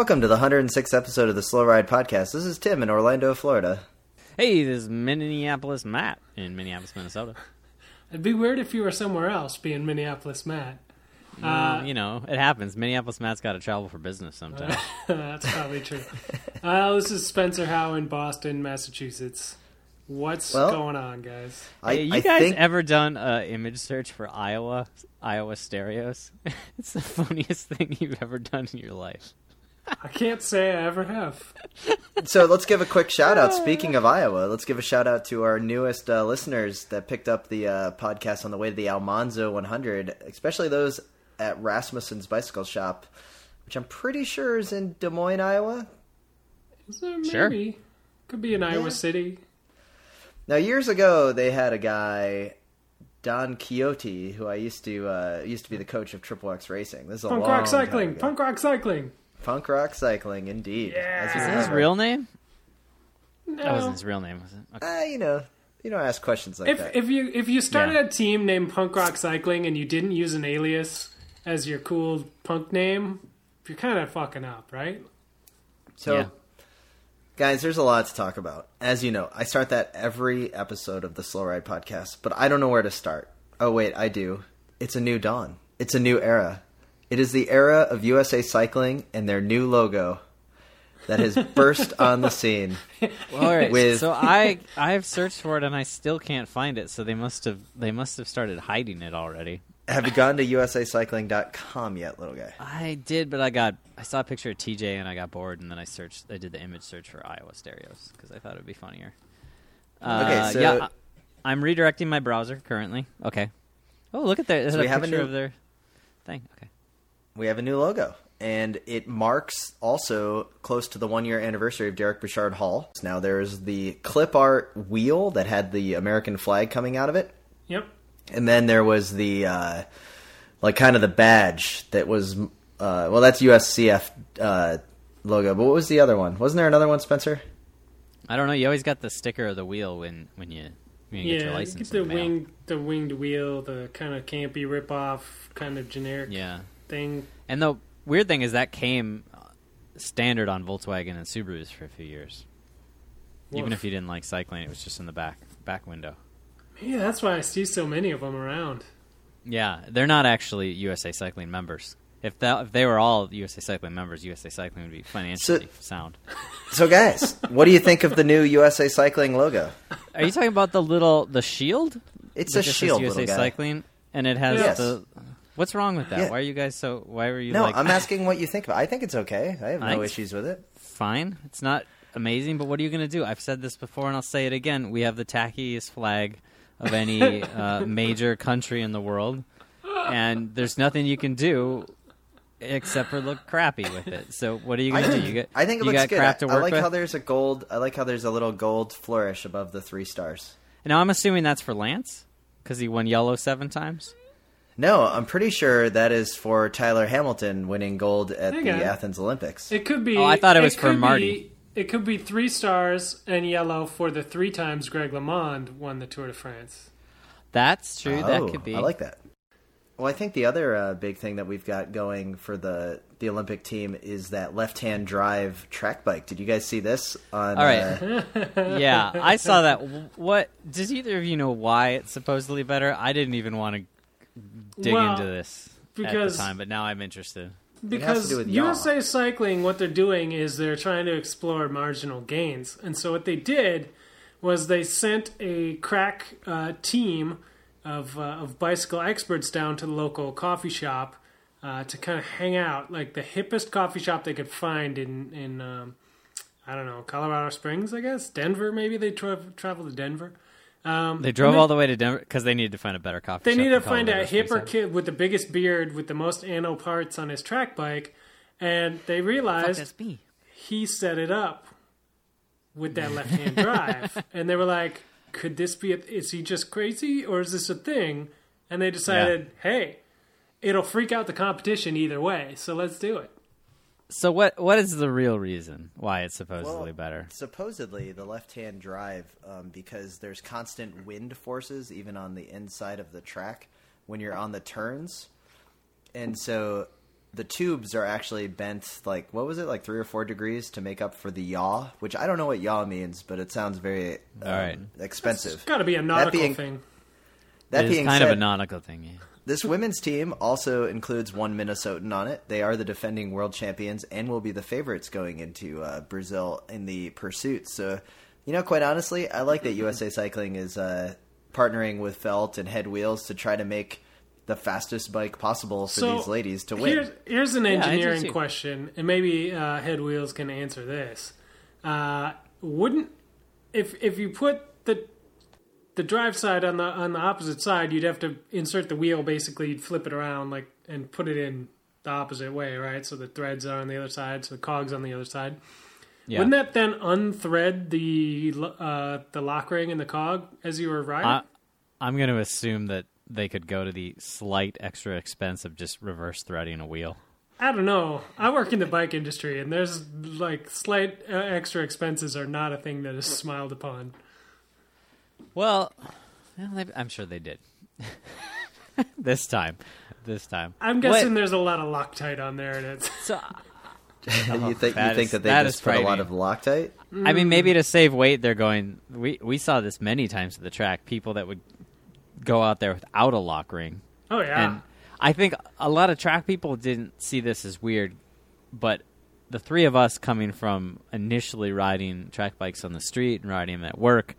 Welcome to the 106th episode of the Slow Ride Podcast. This is Tim in Orlando, Florida. Hey, this is Minneapolis Matt in Minneapolis, Minnesota. It'd be weird if you were somewhere else, being Minneapolis Matt. Um, you know, it happens. Minneapolis Matt's got to travel for business sometimes. That's probably true. Uh, this is Spencer Haugh in Boston, Massachusetts. What's Well, going on, guys? I, Hey, you I guys think ever done a image search for Iowa, Iowa stereos? it's the funniest thing you've ever done in your life. I can't say I ever have. so. Let's give a quick shout out. Speaking of Iowa, let's give a shout out to our newest uh, listeners that picked up the uh, podcast on the way to the Almanzo 100, especially those at Rasmussen's Bicycle Shop, which I'm pretty sure is in Des Moines, Iowa. Is there maybe? Sure. Could be in Iowa Yeah. City. Now, years ago, they had a guy, Don Quixote, who I used to uh, used to be the coach of Triple X Racing. This is a Punk long rock time cycling. ago. Punk rock cycling. Punk rock cycling, indeed. Yeah. Is Is that his real name? No. That wasn't his real name, was it? Okay. Uh, you know, you don't ask questions like If that. if you if you started Yeah. a team named Punk Rock Cycling and you didn't use an alias as your cool punk name, you're kind of fucking up, right? so, Yeah. guys, there's a lot to talk about. As you know, I start that every episode of the Slow Ride podcast, but I don't know where to start. Oh wait, I do. It's a new dawn. It's a new era. It is the era of USA Cycling and their new logo that has burst on the scene. All right. With- So I I've searched for it and I still can't find it. So they must have they must have started hiding it already. Have you gone to usacycling.com yet, little guy? I did, but I got I saw a picture of TJ and I got bored, and then I searched. I did the image search for Iowa stereos because I thought it'd be funnier. Uh, Okay, so- yeah, I, am redirecting my browser currently. Okay. Oh, look at that! There's So a we a picture new- of their thing. Okay. We have a new logo and it marks also close to the one year anniversary of Derek Bouchard Hall. Now there's the clip art wheel that had the American flag coming out of it, Yep. and then there was the uh, like kind of the badge that was uh, well that's USCF uh, logo, but what was the other one? Wasn't there another one, Spencer? I don't know. You always got the sticker of the wheel when when you when you get your Yeah, license. get the in the mail. wing, the winged wheel, the kind of campy ripoff, kind of generic Yeah. Thing. And the weird thing is that came uh, standard on Volkswagen and Subarus for a few years. Even if you didn't like cycling, it was just in the back back window. Yeah, that's why I see so many of them around. Yeah, they're not actually USA Cycling members. If that if they were all USA Cycling members, USA Cycling would be financially sound. So guys, what do you think of the new USA Cycling logo? Are you talking about the little the shield? It's That a shield, USA little guy. Cycling, and it has Yes. the. What's wrong with that? Yeah. Why are you guys so? Why were you No, like? I'm asking what you think of it. I think it's okay. I have no I issues with it. fine. It's not amazing, but what are you going to do? I've said this before, and I'll say it again. We have the tackiest flag of any uh, major country in the world, and there's nothing you can do except for look crappy with it. So what are you going to do? You get I think it looks good. to I like with. how there's a gold. I like how there's a little gold flourish above the three stars. now I'm assuming that's for Lance because he won yellow seven times. No, I'm pretty sure that is for Tyler Hamilton winning gold at Hang the on. Athens Olympics. It could be. Oh, I thought it was for Marty. Be, it could be three stars and yellow for the three times Greg LeMond won the Tour de France. That's true. that Oh, could be. I like that. Well, I think the other uh, big thing that we've got going for the the Olympic team is that left-hand drive track bike. Did you guys see this? On, All right. uh, yeah, I saw that. What does either of you know why it's supposedly better? I didn't even want to dig Well, into this because- at the time, but now I'm interested. Because do yaw. USA Cycling, what they're doing is they're trying to explore marginal gains. And so what they did was they sent a crack uh, team of, uh, of bicycle experts down to the local coffee shop uh, to kind of hang out, like the hippest coffee shop they could find in, in um, I don't know, Colorado Springs, I guess, Denver. Maybe they tra- travel to Denver. Um, They drove and all the way to Denver because they needed to find a better coffee. They shop need to find a hipper kid with the biggest beard with the most anal parts on his track bike, and they realized that's me. he set it up with that left hand drive, and they were like, "Could this be? A, is he just crazy, or is this a thing?" And they decided, "Hey, it'll freak out the competition either way, so let's do it." So what? What is the real reason why it's supposedly Well, better? Supposedly, the left-hand drive, um, because there's constant wind forces even on the inside of the track when you're on the turns, and so the tubes are actually bent like what was it like three or four degrees to make up for the yaw, which I don't know what yaw means, but it sounds very um, All right. expensive. It's got to be a nautical being- thing. That It is being kind said, of a nautical thing. yeah. This women's team also includes one Minnesotan on it. They are the defending world champions and will be the favorites going into uh, Brazil in the pursuit. So, you know, quite honestly, I like that USA Cycling is uh, partnering with Felt and HED Wheels to try to make the fastest bike possible for So, these ladies to win. Here's, here's an engineering too. question, and maybe uh, HED Wheels can answer this. Uh, wouldn't if if you put the drive side on the on the opposite side, you'd have to insert the wheel. Basically, you'd flip it around like and put it in the opposite way, right? So the threads are on the other side, so the cogs on the other side. Yeah. Wouldn't that then unthread the uh, the lock ring and the cog as you were riding? I'm going to assume that they could go to the slight extra expense of just reverse threading a wheel. I don't know. I work in the bike industry, and there's like slight uh, extra expenses are not a thing that is smiled upon. Well, well, I'm sure they did. this time, this time. I'm guessing What- there's a lot of Loctite on there, and it's So, you oh, think that you think is- that they that just is put a lot of Loctite? I mean, maybe mm. to save weight, they're going. We we saw this many times at the track. People that would go out there without a lock ring, oh yeah, and I think a lot of track people didn't see this as weird, but the three of us coming from initially riding track bikes on the street and riding them at work,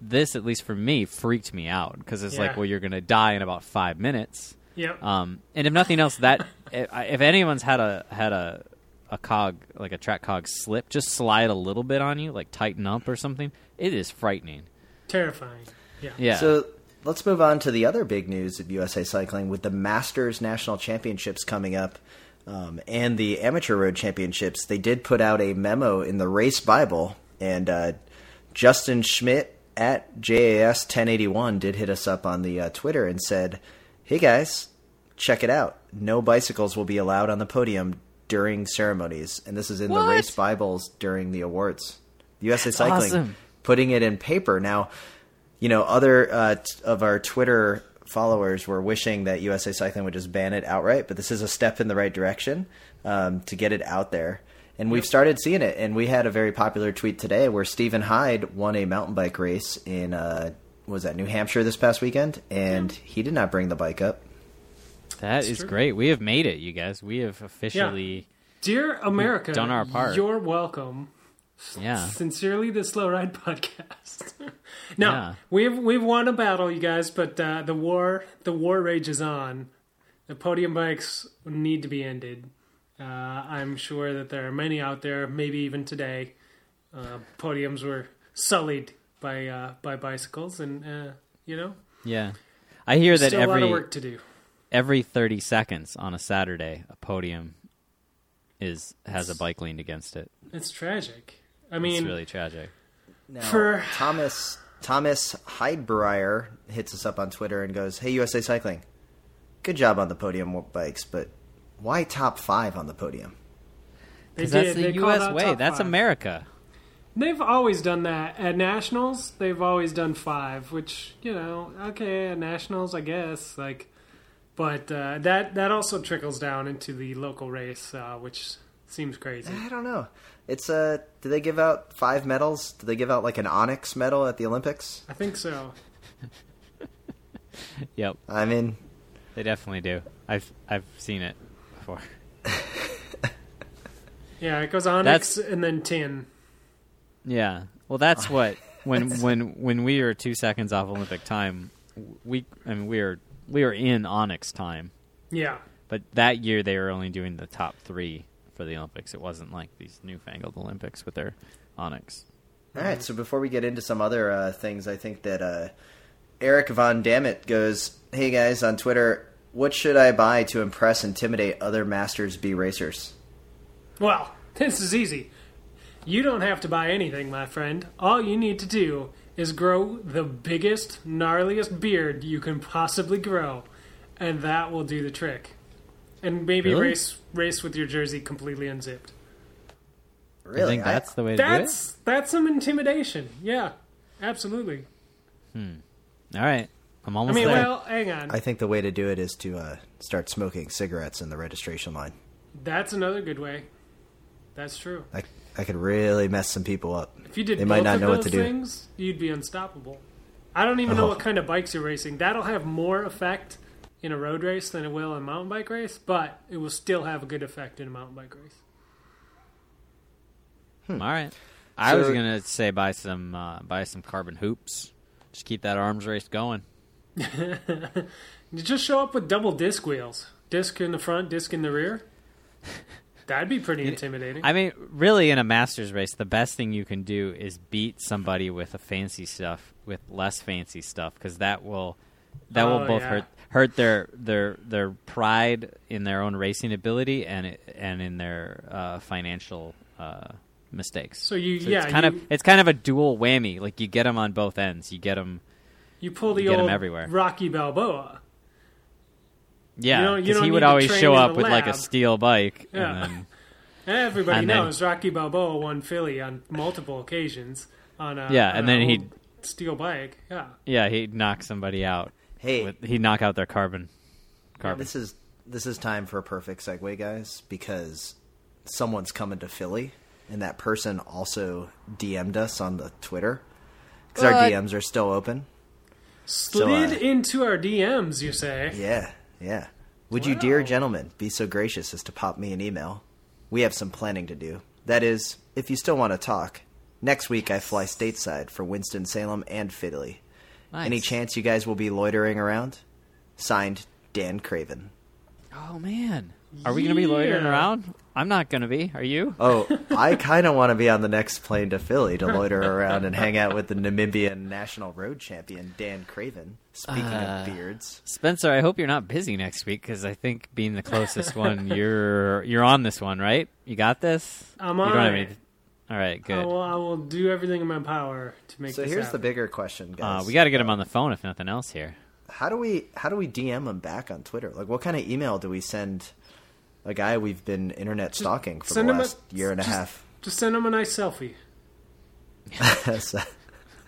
this at least for me freaked me out because it's like, well, you're going to die in about five minutes. yep. Um, and if nothing else, that if, if anyone's had a had a a cog like a track cog slip, just slide a little bit on you, like tighten up or something. It is frightening. Terrifying. Yeah. Yeah. So let's move on to the other big news of USA Cycling with the Masters National Championships coming up um, and the Amateur Road Championships. They did put out a memo in the Race Bible, and uh, Justin Schmidt at JAS 1081 did hit us up on the uh, Twitter and said, "Hey guys, check it out. No bicycles will be allowed on the podium." During ceremonies, and this is in What? the race Bibles during the awards. USA Cycling awesome. putting it in paper. Now, you know, other uh, t- of our Twitter followers were wishing that USA Cycling would just ban it outright, but this is a step in the right direction um, to get it out there. And we've started seeing it. And we had a very popular tweet today where Stephen Hyde won a mountain bike race in, uh, was that New Hampshire this past weekend? And he did not bring the bike up. that is true. great. We have made it, you guys. We have officially. Dear America, done our part. You're welcome. Yeah. Sincerely, the Slow Ride Podcast. no, Yeah. we've we've won a battle, you guys, but uh, the war the war rages on. The podium bikes need to be ended. Uh, I'm sure that there are many out there, maybe even today. Uh, podiums were sullied by uh, by bicycles, and uh, you know, Yeah. I hear that still a lot of every work to do. every 30 seconds on a Saturday, a podium is has a bike leaned against it. It's tragic. I mean, It's really tragic. Now, For- Thomas Thomas Heidbreyer hits us up on Twitter and goes, "Hey USA Cycling, good job on the podium bikes, but why top five on the podium?" they Because did. that's the they U.S. way. That's five. America. They've always done that at nationals. They've always done five, which you know, okay, at nationals, I guess. Like, but uh, that that also trickles down into the local race, uh, which seems crazy. I don't know. It's uh, do they give out five medals? Do they give out like an onyx medal at the Olympics? I think so. Yep, I mean, they definitely do. I've I've seen it before. Yeah, it goes onyx and then tin. Yeah. Well, that's what when when when we were two seconds off Olympic time, we I mean we are we are in Onyx time, Yeah, but that year they were only doing the top three for for the Olympics. It wasn't like these newfangled Olympics with their onyx. All right, so before we get into some other uh, things, I think that uh, Eric Von Dammit goes, "Hey guys on Twitter, what should I buy to impress, intimidate other Masters B racers?" Well, this is easy. You don't have to buy anything, my friend. All you need to do is grow the biggest, gnarliest beard you can possibly grow, and that will do the trick. And maybe Really? race race with your jersey completely unzipped. Really, You think I- that's the way to do That's that's some intimidation. Yeah, absolutely. it? All right, I'm I mean, there. well, hang on. I think the way to do it is to uh, start smoking cigarettes in the registration line. That's another good way. That's true. I, I could really mess some people up. If you did They both might not of know those what to do. things, you'd be unstoppable. I don't even know Oh. what kind of bikes you're racing. That'll have more effect in a road race than it will in a mountain bike race, but it will still have a good effect in a mountain bike race. All right. I was gonna say buy some uh, buy some carbon hoops. Just keep that arms race going. You just show up with double disc wheels, disc in the front, disc in the rear. That'd be pretty intimidating. I mean, really, in a masters race, the best thing you can do is beat somebody with a fancy stuff with less fancy stuff because that will that will Oh, both yeah. hurt hurt their their their pride in their own racing ability and it, and in their uh, financial uh, mistakes. So you- it's yeah, kind of it's kind of a dual whammy. Like you get them on both ends. You get them, you pull the you old everywhere. Rocky Balboa. yeah. don't- you Because he would always show up the with like a steel bike. Yeah. And then, Everybody And then- knows Rocky Balboa won Philly on multiple occasions on a Yeah, on and a then he'd- steel bike. Yeah, yeah, he'd knock somebody out. Hey, With, he'd knock out their carbon. Carbon. this is this is time for a perfect segue, guys, because someone's coming to Philly, and that person also DM'd us on the Twitter because our DMs are still open. Slid uh, into our DMs. You say? Yeah, yeah. Would you, dear gentlemen, be so gracious as to pop me an email? We have some planning to do. That is, if you still want to talk. Next week, I fly stateside for Winston Salem and Philly. Nice. Any chance you guys will be loitering around? Signed, Dan Craven. Oh man, are we gonna be loitering around? I'm not gonna be. Are you? Oh, I kind of want to be on the next plane to Philly to loiter around and hang out with the Namibian national road champion, Dan Craven. Speaking Uh, of beards. Spencer, I hope you're not busy next week because I think being the closest one, you're you're on this one, right? You got this. I'm you on don't have it. any. All right, I good. will, I will do everything in my power to make. So this here's the bigger question, guys. Uh, we got to get him on the phone if nothing else here. how do we how do we DM him back on Twitter? Like, what kind of email do we send a guy we've been internet stalking for the send him a- last year and a half? Just send him a nice selfie. So,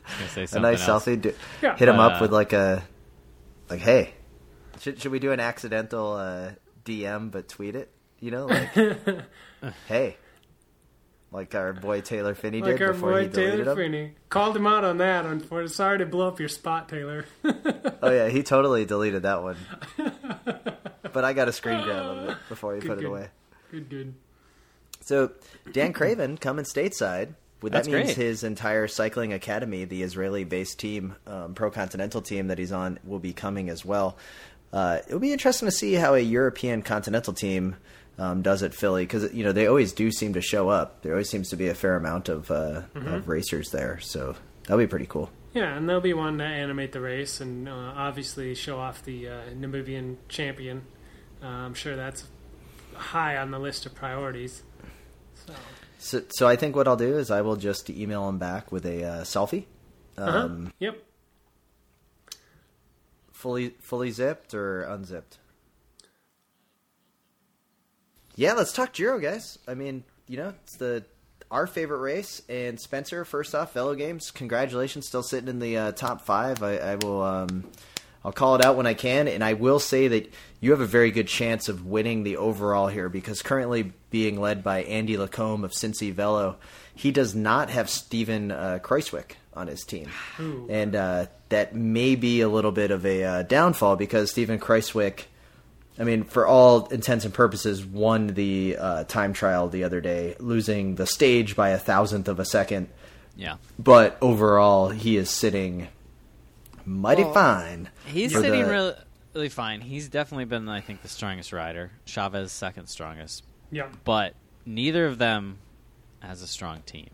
I was gonna say a nice else. selfie. Do, Yeah. Hit him Uh, up with like a like, hey, should should we do an accidental uh, DM but tweet it? You know, like, hey, like our boy Taylor Phinney Like did before he deleted Taylor him. Phinney called him out on that. On sorry to blow up your spot, Taylor. Oh yeah, he totally deleted that one. But I got a screen grab of it before he Good, put it away. good, good. So Dan Craven coming stateside. Well, that That's means great. his entire cycling academy, the Israeli-based team, um, pro continental team that he's on, will be coming as well. Uh, it'll be interesting to see how a European continental team um, does at Philly because you know they always do seem to show up. There always seems to be a fair amount of, uh, Mm-hmm. of racers there, so that'll be pretty cool. Yeah, and they'll be one to animate the race and uh, obviously show off the uh, Namibian champion. Uh, I'm sure that's high on the list of priorities. So, So, so I think what I'll do is I will just email him back with a uh, selfie, uh-huh. um, yep. fully fully zipped or unzipped. Yeah, let's talk Giro, guys. I mean, you know, it's the our favorite race. And Spencer, first off, Velogames, congratulations, still sitting in the uh, top five. I, I will, um, I'll call it out when I can, and I will say that you have a very good chance of winning the overall here because currently being led by Andy Lacombe of Cincy Velo, he does not have Stephen uh, Kruijswijk on his team, Ooh. and uh, that may be a little bit of a uh, downfall because Stephen Kruijswijk. I mean, for all intents and purposes, won the uh, time trial the other day, losing the stage by a thousandth of a second. Yeah, But overall, he is sitting mighty Well, fine. he's sitting the- really, really fine. He's definitely been, I think, the strongest rider. Chaves second strongest, Yeah. but neither of them has a strong team,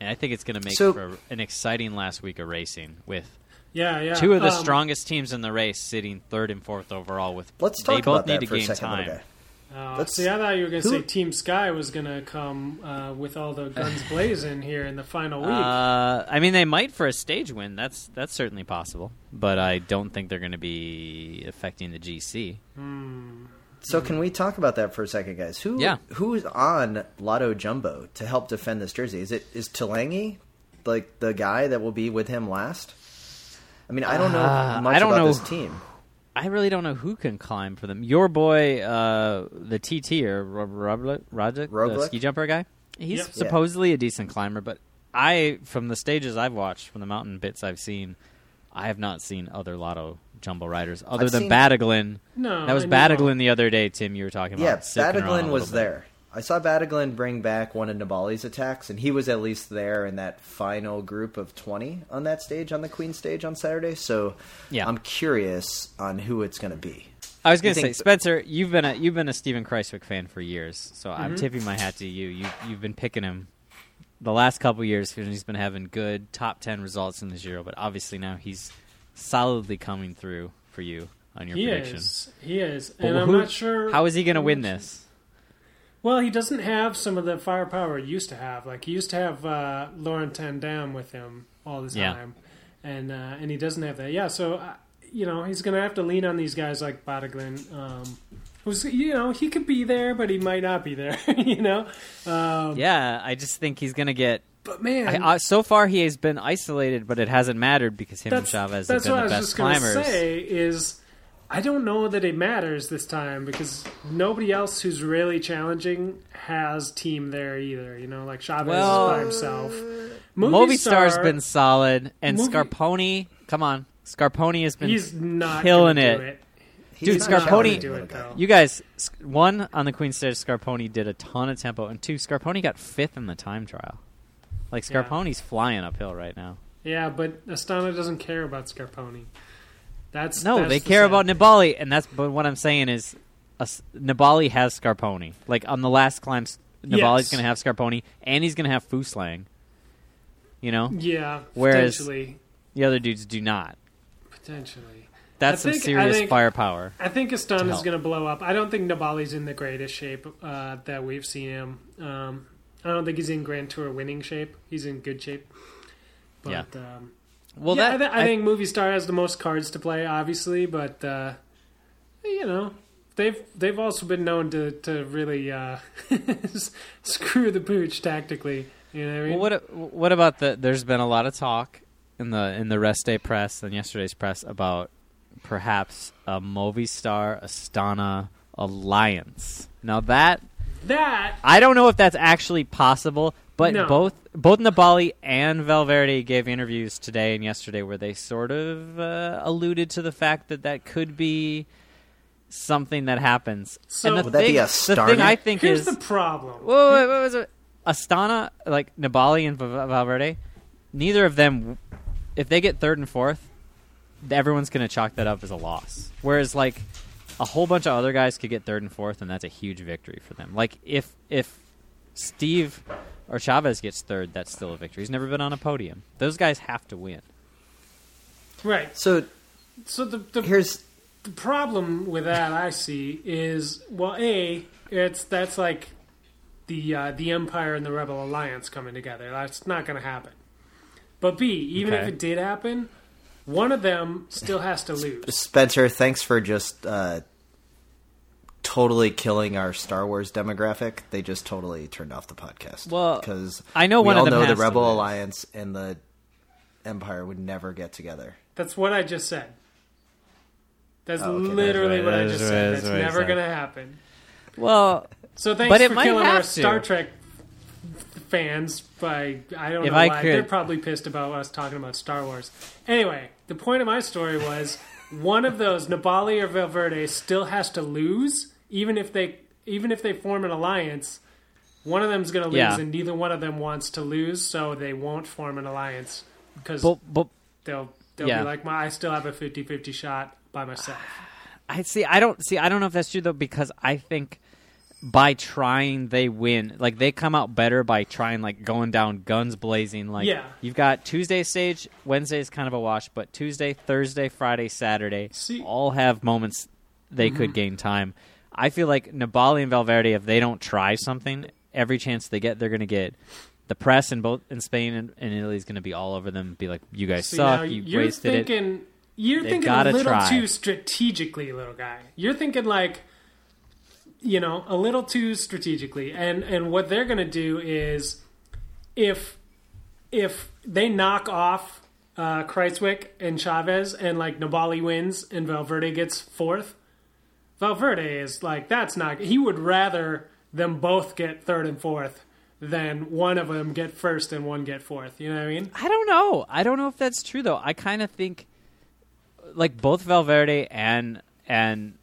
and I think it's going to make So- for an exciting last week of racing with Yeah, yeah. two of the Um, strongest teams in the race sitting third and fourth overall. With Let's they talk both about need that to for a gain second, little time. Guy. Uh, Let's- see, I thought you were going to say Team Sky was going to come uh, with all the guns blazing here in the final week. Uh, I mean, they might for a stage win. That's that's certainly possible, but I don't think they're going to be affecting the GC. So can we talk about that for a second, guys? Who Yeah. who's on Lotto Jumbo to help defend this jersey? Is it is Talangi like the guy that will be with him last? I mean, I don't know Uh, much I don't about know. this team. I really don't know who can climb for them. Your boy, uh, the TT or Roglic, the ski jumper guy. He's Yep. supposedly a decent climber, but I, from the stages I've watched, from the mountain bits I've seen, I have not seen other Lotto jumbo riders other I've than seen- Battaglin. no, That was I know. Battaglin the other day, Tim. You were talking about. Yeah, sicking Battaglin was little bit. there. I saw Battaglin bring back one of Nibali's attacks, and he was at least there in that final group of 20 on that stage, on the Queen stage on Saturday. So Yeah. I'm curious on who it's going to be. I was going to say, Spencer, you've been a you've been a Stephen Kruijswijk fan for years, so Mm-hmm. I'm tipping my hat to you. You you've been picking him the last couple years, and he's been having good top ten results in the Giro. But obviously now he's solidly coming through for you on your He prediction. is. He is. But and I'm not sure. How is he going to win not this? Well, he doesn't have some of the firepower he used to have. Like he used to have uh, Lauren ten Dam with him all the Yeah. time, and uh, and he doesn't have that. Yeah, so uh, you know he's going to have to lean on these guys like Battaglin, um, who's you know he could be there, but he might not be there. you know, um, Yeah, I just think he's going to get. but man, I, uh, so far, he has been isolated, but it hasn't mattered because him and Chaves have been the was best just going to climbers. say is. I don't know that it matters this time because nobody else who's really challenging has team there either. You know, like Chaves Well, is by himself. Movistar, has been solid, and Movie- Scarponi. Come on, Scarponi has been He's not killing it. it. He's Dude, Scarponi- Do it, You guys, one on the Queen stage, Scarponi did a ton of tempo, and two, Scarponi got fifth in the time trial. Like Yeah. Scarponi's flying uphill right now. Yeah, but Astana doesn't care about Scarponi. That's No, that's they the care about thing. Nibali, and that's. But what I'm saying is, Nibali has Scarponi. Like on the last climb, Nibali's Yes. going to have Scarponi, and he's going to have Fuglsang. You know, Yeah, Whereas- potentially, the other dudes do not. potentially. That's I some think- I serious think- firepower. I think Astana's help. going to blow up. I don't think Nibali's in the greatest shape uh, that we've seen him. Um, I don't think he's in Grand Tour winning shape. He's in good shape. But, Yeah. Um, Well, yeah, that I, th- I think Movistar has the most cards to play, obviously, but uh, you know they've they've also been known to to really uh, screw the pooch tactically. You know what I mean? Well, what what about the? There's been a lot of talk in the in the rest day press and yesterday's press about perhaps a Movistar Astana alliance. Now that that I don't know if that's actually possible, but No. both both Nibali and Valverde gave interviews today and yesterday where they sort of uh, alluded to the fact that that could be something that happens. So- and the Would that be thing, a the thing I think here's is the problem. Whoa, wait, what was it? Astana, like Nibali and Valverde, neither of them, if they get third and fourth, everyone's going to chalk that up as a loss. Whereas, like, a whole bunch of other guys could get third and fourth, and that's a huge victory for them. Like, if if Steve or Chaves gets third, that's still a victory. He's never been on a podium. Those guys have to win. Right. So So the the, here's the problem with that I see is well, a it's that's like the uh, the Empire and the Rebel Alliance coming together. That's not going to happen. But b even if it did happen, one of them still has to lose. Spencer. Thanks for just uh, totally killing our Star Wars demographic. They just totally turned off the podcast. Well, because I know we one of all them know the Rebel lose. Alliance and the Empire would never get together. That's what I just said. That's Oh, okay, that's literally right, what I just right, said. that's That's never going to happen. Well, So thanks But it for might killing our to. Star Trek fans by I don't If know I why could- they're probably pissed about us talking about Star Wars. Anyway, the point of my story was one of those Nibali or Valverde still has to lose, even if they even if they form an alliance. One of them's going to lose, Yeah. and neither one of them wants to lose, so they won't form an alliance because but, but they'll they'll Yeah. be like, "My, I still have a 50-50 shot by myself." I see. I don't see. I don't know if that's true though, because I think by trying they win. Like they come out better by trying like going down guns blazing. Like Yeah. you've got Tuesday stage, Wednesday is kind of a wash, but Tuesday, Thursday, Friday, Saturday See- all have moments they could mm-hmm. gain time. I feel like Nibali and Valverde, if they don't try something, every chance they get, they're going to get. The press in both in Spain and, and Italy is going to be all over them. Be like, you guys See, suck. You you're it. thinking, You're They've thinking a little try. too strategically, little guy. You're thinking like, you know, a little too strategically. And and what they're going to do is, if if they knock off uh, Kruijswijk and Chaves, and like Nibali wins and Valverde gets fourth, Valverde is like that's not. He would rather them both get third and fourth than one of them get first and one get fourth. You know what I mean? I don't know. I don't know if that's true though. I kind of think like both Valverde and and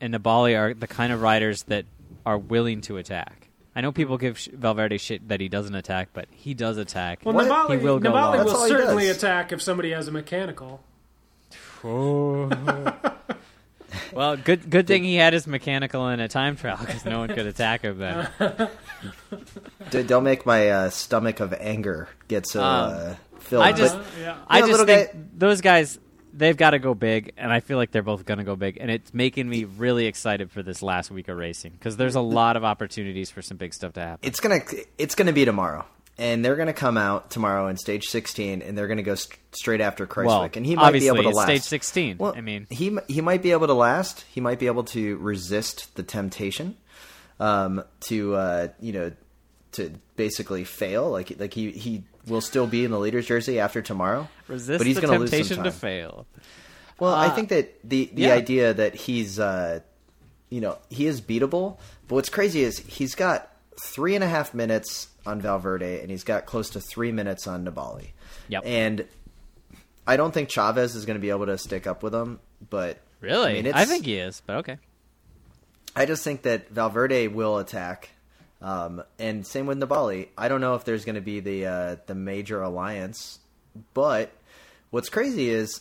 and Nibali are the kind of riders that are willing to attack. I know people give Valverde shit that he doesn't attack, but he does attack. Well, Nibali, He will go Nibali long. will That's all he certainly attack if somebody has a mechanical. Oh. well, good good thing he had his mechanical in a time trial because no one could attack him then. Don't make my uh, stomach of anger get so Um, uh, filled. I just- But- yeah. I just think guy- those guys they've got to go big, and I feel like they're both going to go big, and it's making me really excited for this last week of racing because there's a lot of opportunities for some big stuff to happen. it's gonna it's gonna be tomorrow, and they're gonna come out tomorrow in stage sixteen, and they're gonna go st- straight after Kruijswijk, well, and he might be able to last. stage 16. Well, I mean, he he might be able to last. He might be able to resist the temptation um, to uh, you know to basically fail. Like like he he will still be in the leader's jersey after tomorrow, resist but he's the gonna lose some temptation to time. fail. Well, I Uh, think that the the yeah. idea that he's uh, you know he is beatable, but what's crazy is he's got three and a half minutes on Valverde, and he's got close to three minutes on Nibali. Yep. And I don't think Chaves is going to be able to stick up with him, but Really? I, mean, I think he is, but okay. I just think that Valverde will attack, um, and same with Nibali. I don't know if there's going to be the uh, the major alliance, but what's crazy is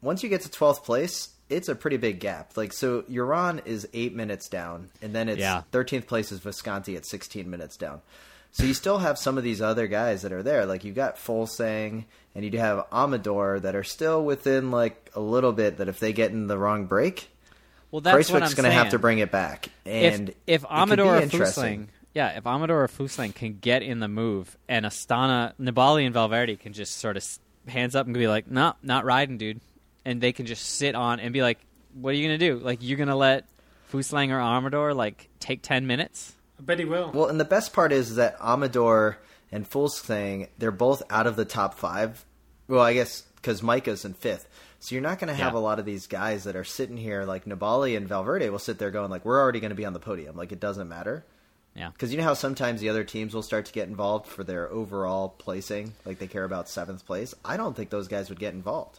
once you get to twelfth place, it's a pretty big gap. Like so, Uran is eight minutes down, and then it's Yeah. thirteenth place is Visconti at sixteen minutes down. So you still have some of these other guys that are there. Like you've got Fuglsang and you have Amador that are still within like a little bit. That if they get in the wrong break, Well, that's what I'm Kruijswijk's going to have to bring it back. And if if Amador or. Fuglsang, yeah, if Amador or Fuglsang can get in the move, and Astana, Nibali, and Valverde can just sort of hands up and be like, "No, not riding, dude," and they can just sit on and be like, "What are you gonna do? Like, you're gonna let Fuglsang or Amador like take ten minutes?" I bet he will. Well, and the best part is that Amador and Fuglsang, they're both out of the top five. Well, I guess because Majka's in fifth. So you're not going to have Yeah. a lot of these guys that are sitting here like Nibali and Valverde will sit there going like, we're already going to be on the podium. Like it doesn't matter. Yeah, Because you know how sometimes the other teams will start to get involved for their overall placing, like they care about seventh place. I don't think those guys would get involved.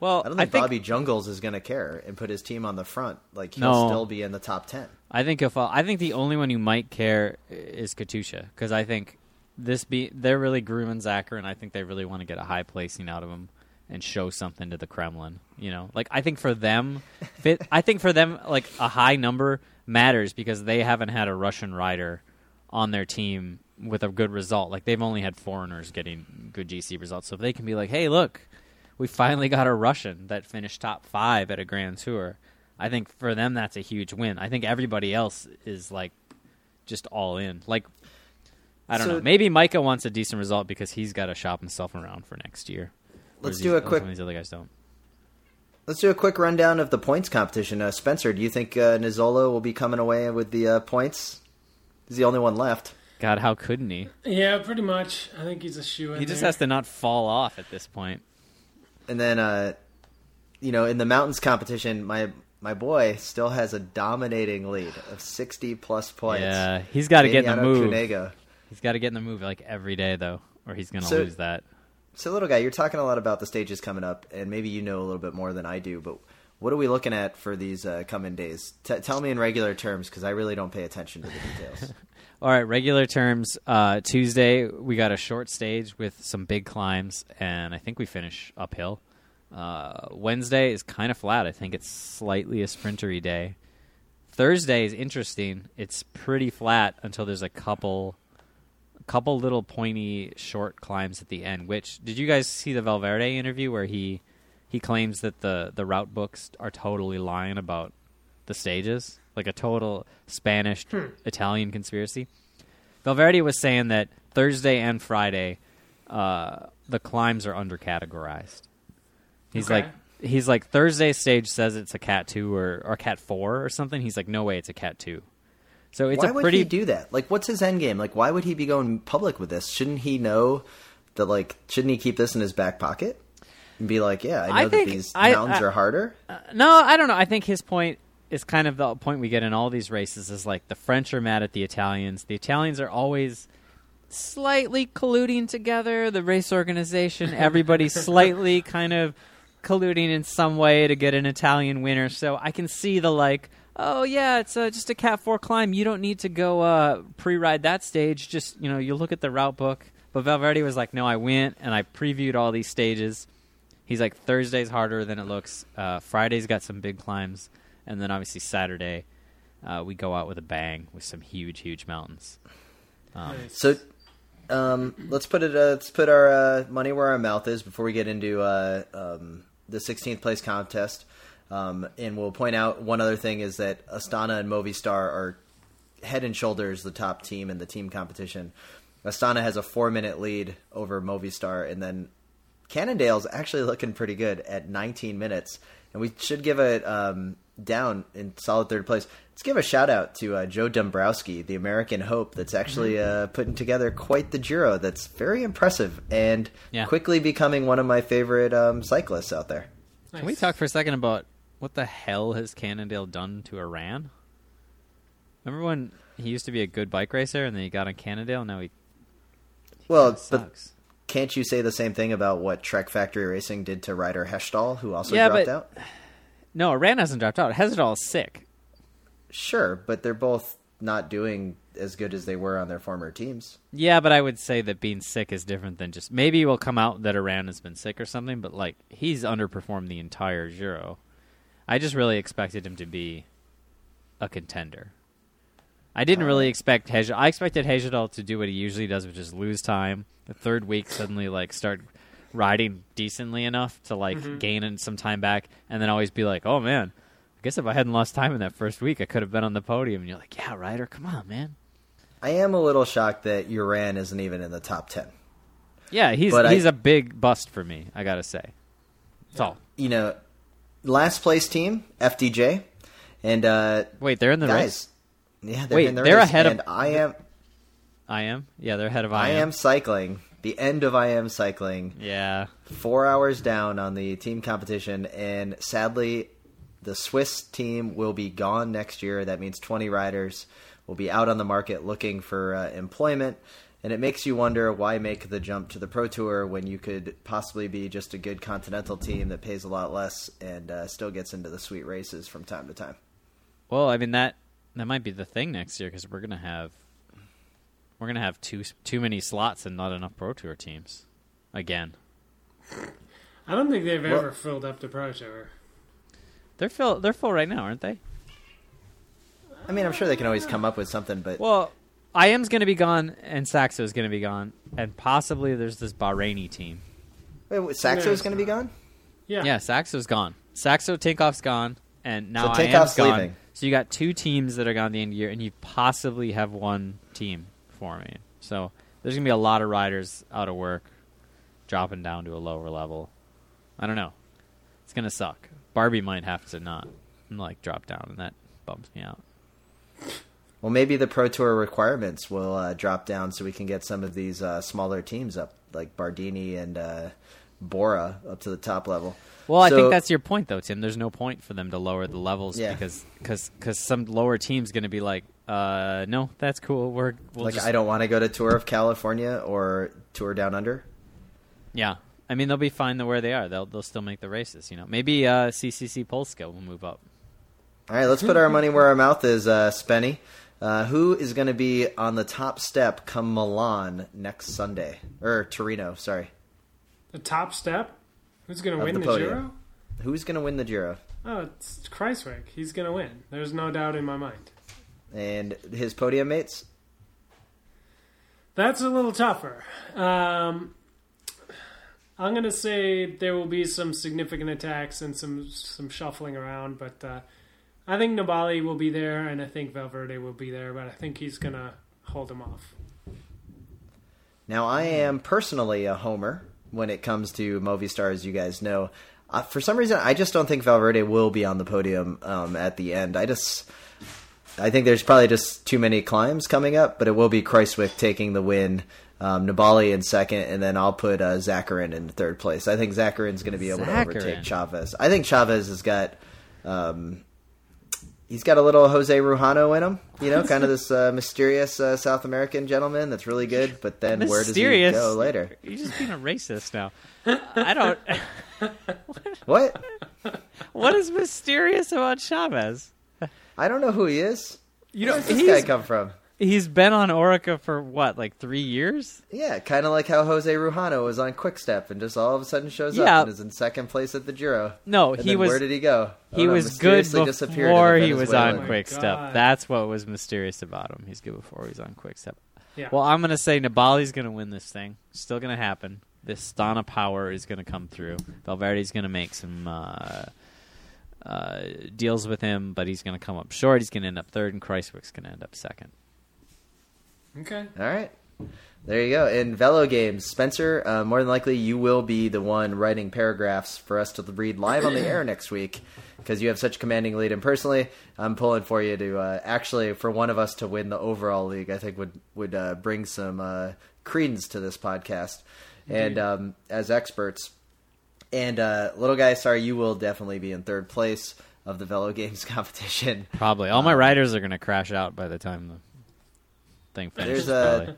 Well, I don't think, think Bobby Jungels is going to care and put his team on the front. Like he'll No. still be in the top ten. I think if uh, I think the only one who might care is Katusha because I think this be they're really grooming Zachar and I think they really want to get a high placing out of him and show something to the Kremlin. You know, like I think for them, fit, I think for them like a high number matters because they haven't had a Russian rider on their team with a good result. Like they've only had foreigners getting good GC results. So if they can be like, hey, look, we finally got a Russian that finished top five at a Grand Tour. I think for them that's a huge win. I think everybody else is like just all in. Like I don't So- know. Maybe Majka wants a decent result because he's got to shop himself around for next year. Let's do these- a quick- Some of these other guys don't. Let's do a quick rundown of the points competition. Uh, Spencer, do you think uh, Nizzolo will be coming away with the uh, points? He's the only one left. God, how couldn't he? yeah, pretty much. I think he's a shoe. In. He just has to not fall off at this point. And then, uh, you know, in the mountains competition, my my boy still has a dominating lead of sixty plus points. Yeah, he's got to get in the move. Cunego. He's got to get in the move like every day though, or he's gonna So- lose that. So, little guy, you're talking a lot about the stages coming up, and maybe you know a little bit more than I do. But what are we looking at for these uh, coming days? T- tell me in regular terms, because I really don't pay attention to the details. All right, regular terms. Uh, Tuesday we got a short stage with some big climbs, and I think we finish uphill. Uh, Wednesday is kind of flat. I think it's slightly a sprintery day. Thursday is interesting. It's pretty flat until there's a couple, a couple little pointy short climbs at the end. Which did you guys see the Valverde interview where he he claims that the the route books are totally lying about the stages, like a total Spanish Italian conspiracy. Valverde was saying that Thursday and Friday, uh, the climbs are undercategorized. He's Okay. like, he's like Thursday stage says it's a cat two or or cat four or something. He's like, no way, it's a cat two. So it's why a would pretty he do that? Like, what's his end game? Like, why would he be going public with this? Shouldn't he know that? Like, shouldn't he keep this in his back pocket and be like, "Yeah, I know I that these I- mountains I- are harder." No, I don't know. I think his point is kind of the point we get in all these races is like the French are mad at the Italians. The Italians are always slightly colluding together. The race organization, everybody slightly kind of colluding in some way to get an Italian winner. So I can see the like, oh yeah, it's uh, just a Cat Four climb. You don't need to go uh, pre-ride that stage. Just you know, you look at the route book. But Valverde was like, no, I went and I previewed all these stages. He's like Thursday's harder than it looks. Uh, Friday's got some big climbs, and then obviously Saturday uh, we go out with a bang with some huge, huge mountains. Um, Nice. So, um, let's put it. Uh, let's put our uh, money where our mouth is before we get into uh, um, the 16th place contest. Um, and we'll point out one other thing is that Astana and Movistar are head and shoulders the top team in the team competition. Astana has a four minute lead over Movistar, and then Cannondale's actually looking pretty good at 19 minutes, and we should give it um, down in solid third place. Let's give a shout out to uh, Joe Dombrowski, the American Hope, that's actually Mm-hmm. uh, putting together quite the Giro. That's very impressive and Yeah. quickly becoming one of my favorite um, cyclists out there. Can we talk for a second about what the hell has Cannondale done to Uran? Remember when he used to be a good bike racer and then he got on Cannondale? Now he Well, but sucks. can't you say the same thing about what Trek Factory Racing did to Ryder Hesjedal, who also Yeah, dropped but- out? No, Uran hasn't dropped out. Hesjedal is sick. Sure, but they're both not doing as good as they were on their former teams. Yeah, but I would say that being sick is different than just maybe it will come out that Uran has been sick or something, but like he's underperformed the entire Giro. I just really expected him to be a contender. I didn't really uh, expect Hej. I expected Hesjedal to do what he usually does, which is lose time. The third week suddenly like start riding decently enough to like gain in some time back, and then always be like, "Oh man, I guess if I hadn't lost time in that first week, I could have been on the podium." And you're like, "Yeah, Ryder, come on, man." I am a little shocked that Uran isn't even in the top 10. Yeah, he's But he's a big bust for me. I gotta say. That's all. You know, last place team, FDJ. And, uh, Wait, they're in the guys, race. yeah, they're Wait, in the they're race, ahead of- and I am, I am. Yeah, they're ahead of I I, am cycling. The end of IAM Cycling. Yeah. Four hours down on the team competition, and sadly, the Swiss team will be gone next year. That means 20 riders will be out on the market looking for uh, employment. And it makes you wonder why make the jump to the Pro Tour when you could possibly be just a good continental team that pays a lot less and uh, still gets into the sweet races from time to time. Well, I mean that that might be the thing next year because we're gonna have we're gonna have too too many slots and not enough Pro Tour teams again. I don't think they've Well- ever filled up the Pro Tour. They're full. They're full right now, aren't they? I mean, I'm sure they can always come up with something, but Well, IAM's gonna be gone and Saxo's gonna be gone, and possibly there's this Bahraini team. wait, wait, Saxo's going to be gone? Yeah. Yeah, Saxo's gone. Saxo Tinkoff's gone, and now So I Tinkoff's am gone. leaving. So you got two teams that are gone at the end of the year, and you possibly have one team forming. So there's gonna be a lot of riders out of work, dropping down to a lower level. I don't know. It's gonna suck. Barbie might have to not like drop down, and that bumps me out. Well, maybe the Pro Tour requirements will uh, drop down so we can get some of these uh, smaller teams up, like Bardini and uh, Bora, up to the top level. Well, I think that's your point, though, Tim. There's no point for them to lower the levels Yeah. because cause, cause some lower team's going to be like, uh, no, that's cool. We're we'll like just, I don't want to go to Tour of California or Tour Down Under. yeah. I mean, they'll be fine to where they are. They'll they'll still make the races. You know, maybe uh, CCC Polska will move up. All right, let's put our money where our mouth is, uh, Spenny. Uh, who is going to be on the top step come Milan next Sunday? Or Torino, sorry. The top step? Who's going to win the the. Giro? Who's going to win the Giro? Oh, it's Kruijswijk. He's going to win. There's no doubt in my mind. And his podium mates? That's a little tougher. Um, I'm going to say there will be some significant attacks and some some shuffling around, but uh, I think Nibali will be there, and I think Valverde will be there, but I think he's going to hold him off. Now, I am personally a homer when it comes to Movistar, as you guys know. Uh, for some reason, I just don't think Valverde will be on the podium um, at the end. I just, I think there's probably just too many climbs coming up, but it will be Kruijswijk taking the win, um, Nibali in second, and then I'll put uh, Zakarin in third place. I think Zakarin's going to be able to overtake Chaves. I think Chaves has got, um, he's got a little Jose Rujano in him. You know, kind of this uh, mysterious uh, South American gentleman that's really good. But then where does he Mysterious. go later? You're just being a racist now. I don't. What? What is mysterious about Chaves? I don't know who he is. You Where know, does this he's guy come from? he's been on Orica for what, like three years? Yeah, kind of like how Jose Rujano was on Quick Step and just all of a sudden shows Yeah. up and is in second place at the Giro. No, And he then was. where did he go? I he don't know, was good mysteriously disappeared in before he was Venezuelan- on my Quick God. Step. That's what was mysterious about him. He's good before he was on Quick Step. Yeah. Well, I'm going to say Nibali's going to win this thing. Still going to happen. This Stana power is going to come through. Valverde's going to make some uh, uh, deals with him, but he's going to come up short. He's going to end up third, and Kruijswijk's going to end up second. Okay. All right. There you go. In Velogames, Spencer, uh, more than likely you will be the one writing paragraphs for us to read live on the air next week because you have such a commanding lead. And personally, I'm pulling for you to uh, actually for one of us to win the overall league. I think would would uh, bring some uh, credence to this podcast. And um, as experts, and uh, little guy, sorry, you will definitely be in third place of the Velo games competition. Probably. All my riders are going to crash out by the time the thing finishes. There's a-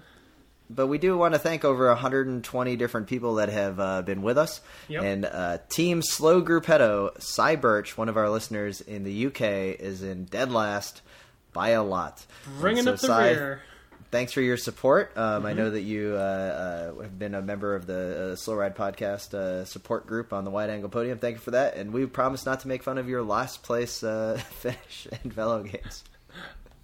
But we do want to thank over 120 different people that have uh, been with us. Yep. And uh, Team Slow Gruppetto, Cy Birch, one of our listeners in the UK, is in dead last by a lot. Bringing And up the Cy, rear. Thanks for your support. Um, Mm-hmm. I know that you uh, uh, have been a member of the uh, Slow Ride Podcast uh, support group on the Wide Angle Podium. Thank you for that. And we promise not to make fun of your last place uh, finish in Velogames.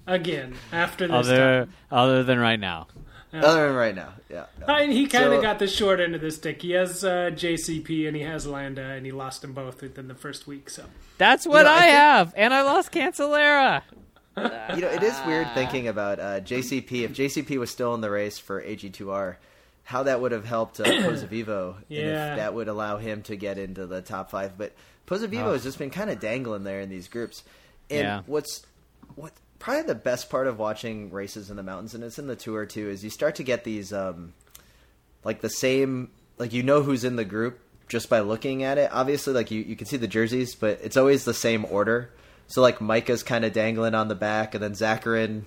Again, after this Other, time. other than right now. Other than right now. Yeah. I mean, he kind of So- got the short end of the stick. He has uh, JCP and he has Landa, and he lost them both within the first week. So That's what know, I I, think- have, and I lost Cancellara. You know, it is weird thinking about uh, JCP. If JCP was still in the race for AG2R, how that would have helped uh, Pozzovivo, and Yeah. if that would allow him to get into the top five. But Pozzovivo has just been kind of dangling there in these groups. And Yeah. what's what probably the best part of watching races in the mountains, and it's in the tour too, is you start to get these um, like the same like you know who's in the group just by looking at it. Obviously, like you, you can see the jerseys, but it's always the same order. So like Majka's kind of dangling on the back, and then Zakarin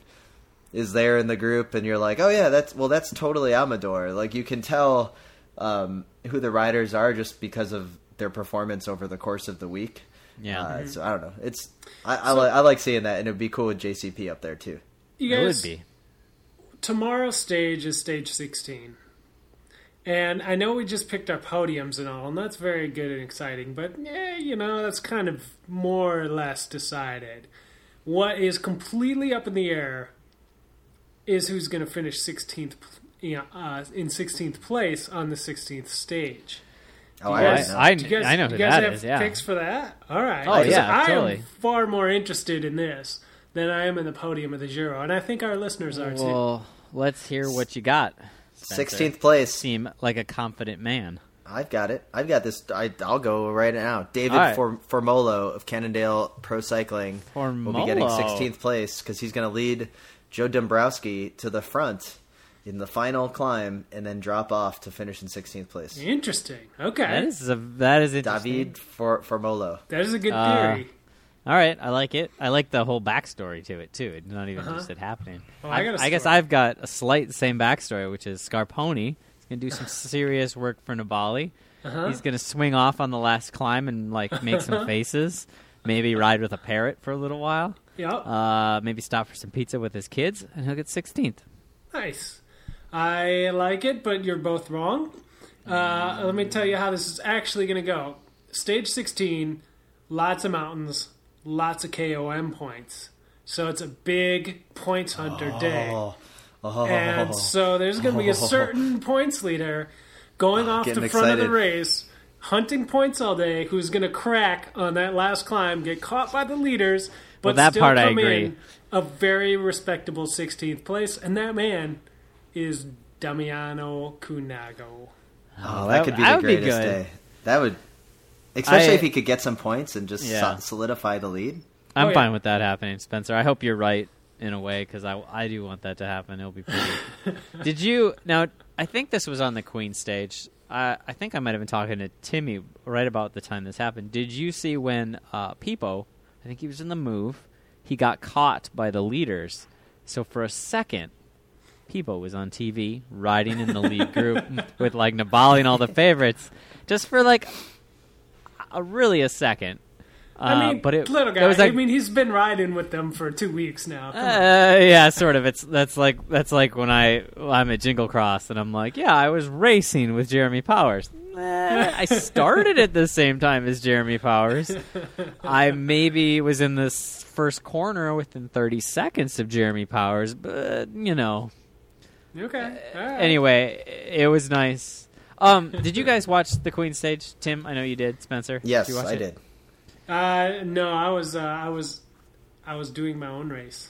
is there in the group, and you're like, oh yeah, that's well, that's totally Amador. Like you can tell um, who the riders are just because of their performance over the course of the week. Yeah. Uh, so I don't know. It's I, I, li- I like seeing that, and it'd be cool with JCP up there too. you It would be. tomorrow's stage is stage 16. And I know we just picked our podiums and all, and that's very good and exciting, but yeah, you know, that's kind of more or less decided. What is completely up in the air is who's going to finish 16th you know, uh, in 16th place on the 16th stage. Oh, You I, guys- know. I, do you guys, I know who you guys that have is. Yeah. picks for that? All right. Oh, 'Cause yeah, I totally. am far more interested in this than I am in the podium of the Giro, and I think our listeners are too. Well, let's hear what you got. Spencer. Sixteenth place. Seem like a confident man. I've got it. I've got this. I, I'll go right now. David All right. For, Formolo of Cannondale Pro Cycling will be getting 16th place because he's going to lead Joe Dombrowski to the front in the final climb and then drop off to finish in 16th place. Interesting. Okay. That is a, that is interesting. David For, Formolo. That is a good Uh, theory. All right, I like it. I like the whole backstory to it too. It's not even Uh-huh. just it happening. Well, I a I guess. I've got a slight same backstory, which is Scarponi. He's gonna do some serious work for Nibali. Uh-huh. He's gonna swing off on the last climb and like make some faces. Maybe ride with a parrot for a little while. Yep. Uh, maybe stop for some pizza with his kids, and he'll get 16th. nice. I like it, but you're both wrong. Uh, let me tell you how this is actually going to go. Stage 16, lots of mountains, lots of KOM points. So it's a big points hunter day. Oh, oh, And so there's going to be a certain points leader going ah, off the getting front of the race, hunting points all day, who's going to crack on that last climb, get caught by the leaders, but Well, that still part I agree. in a very respectable 16th place. And that man is Damiano Cunego. Oh, that- that could be the would be greatest good. day. That would, especially I- if he could get some points and just Yeah. solidify the lead. I'm Oh, yeah. fine with that happening, Spencer. I hope you're right in a way because I, I do want that to happen. It'll be pretty. Did you now? I think this was on the Queen stage. I I think I might have been talking to Timmy right about the time this happened. Did you see when uh, Peepo? I think he was in the move. He got caught by the leaders. So for a second, Peepo was on TV riding in the lead group with like Nibali and all the favorites, just for like a, really a second. I Uh, mean, but it, little guy. was like, I mean, he's been riding with them for two weeks now. Uh, yeah, sort of. It's that's like that's like when I I'm at Jingle Cross and I'm like, yeah, I was racing with Jeremy Powers. I started at the same time as Jeremy Powers. I maybe was in this first corner within 30 seconds of Jeremy Powers, but you know. Okay. Right. Anyway, it was nice. Um, did you guys watch the Queen stage, Tim? I know you did, Spencer. Yes, you watch I it? did. Uh, no, I was, uh, I was, I was doing my own race.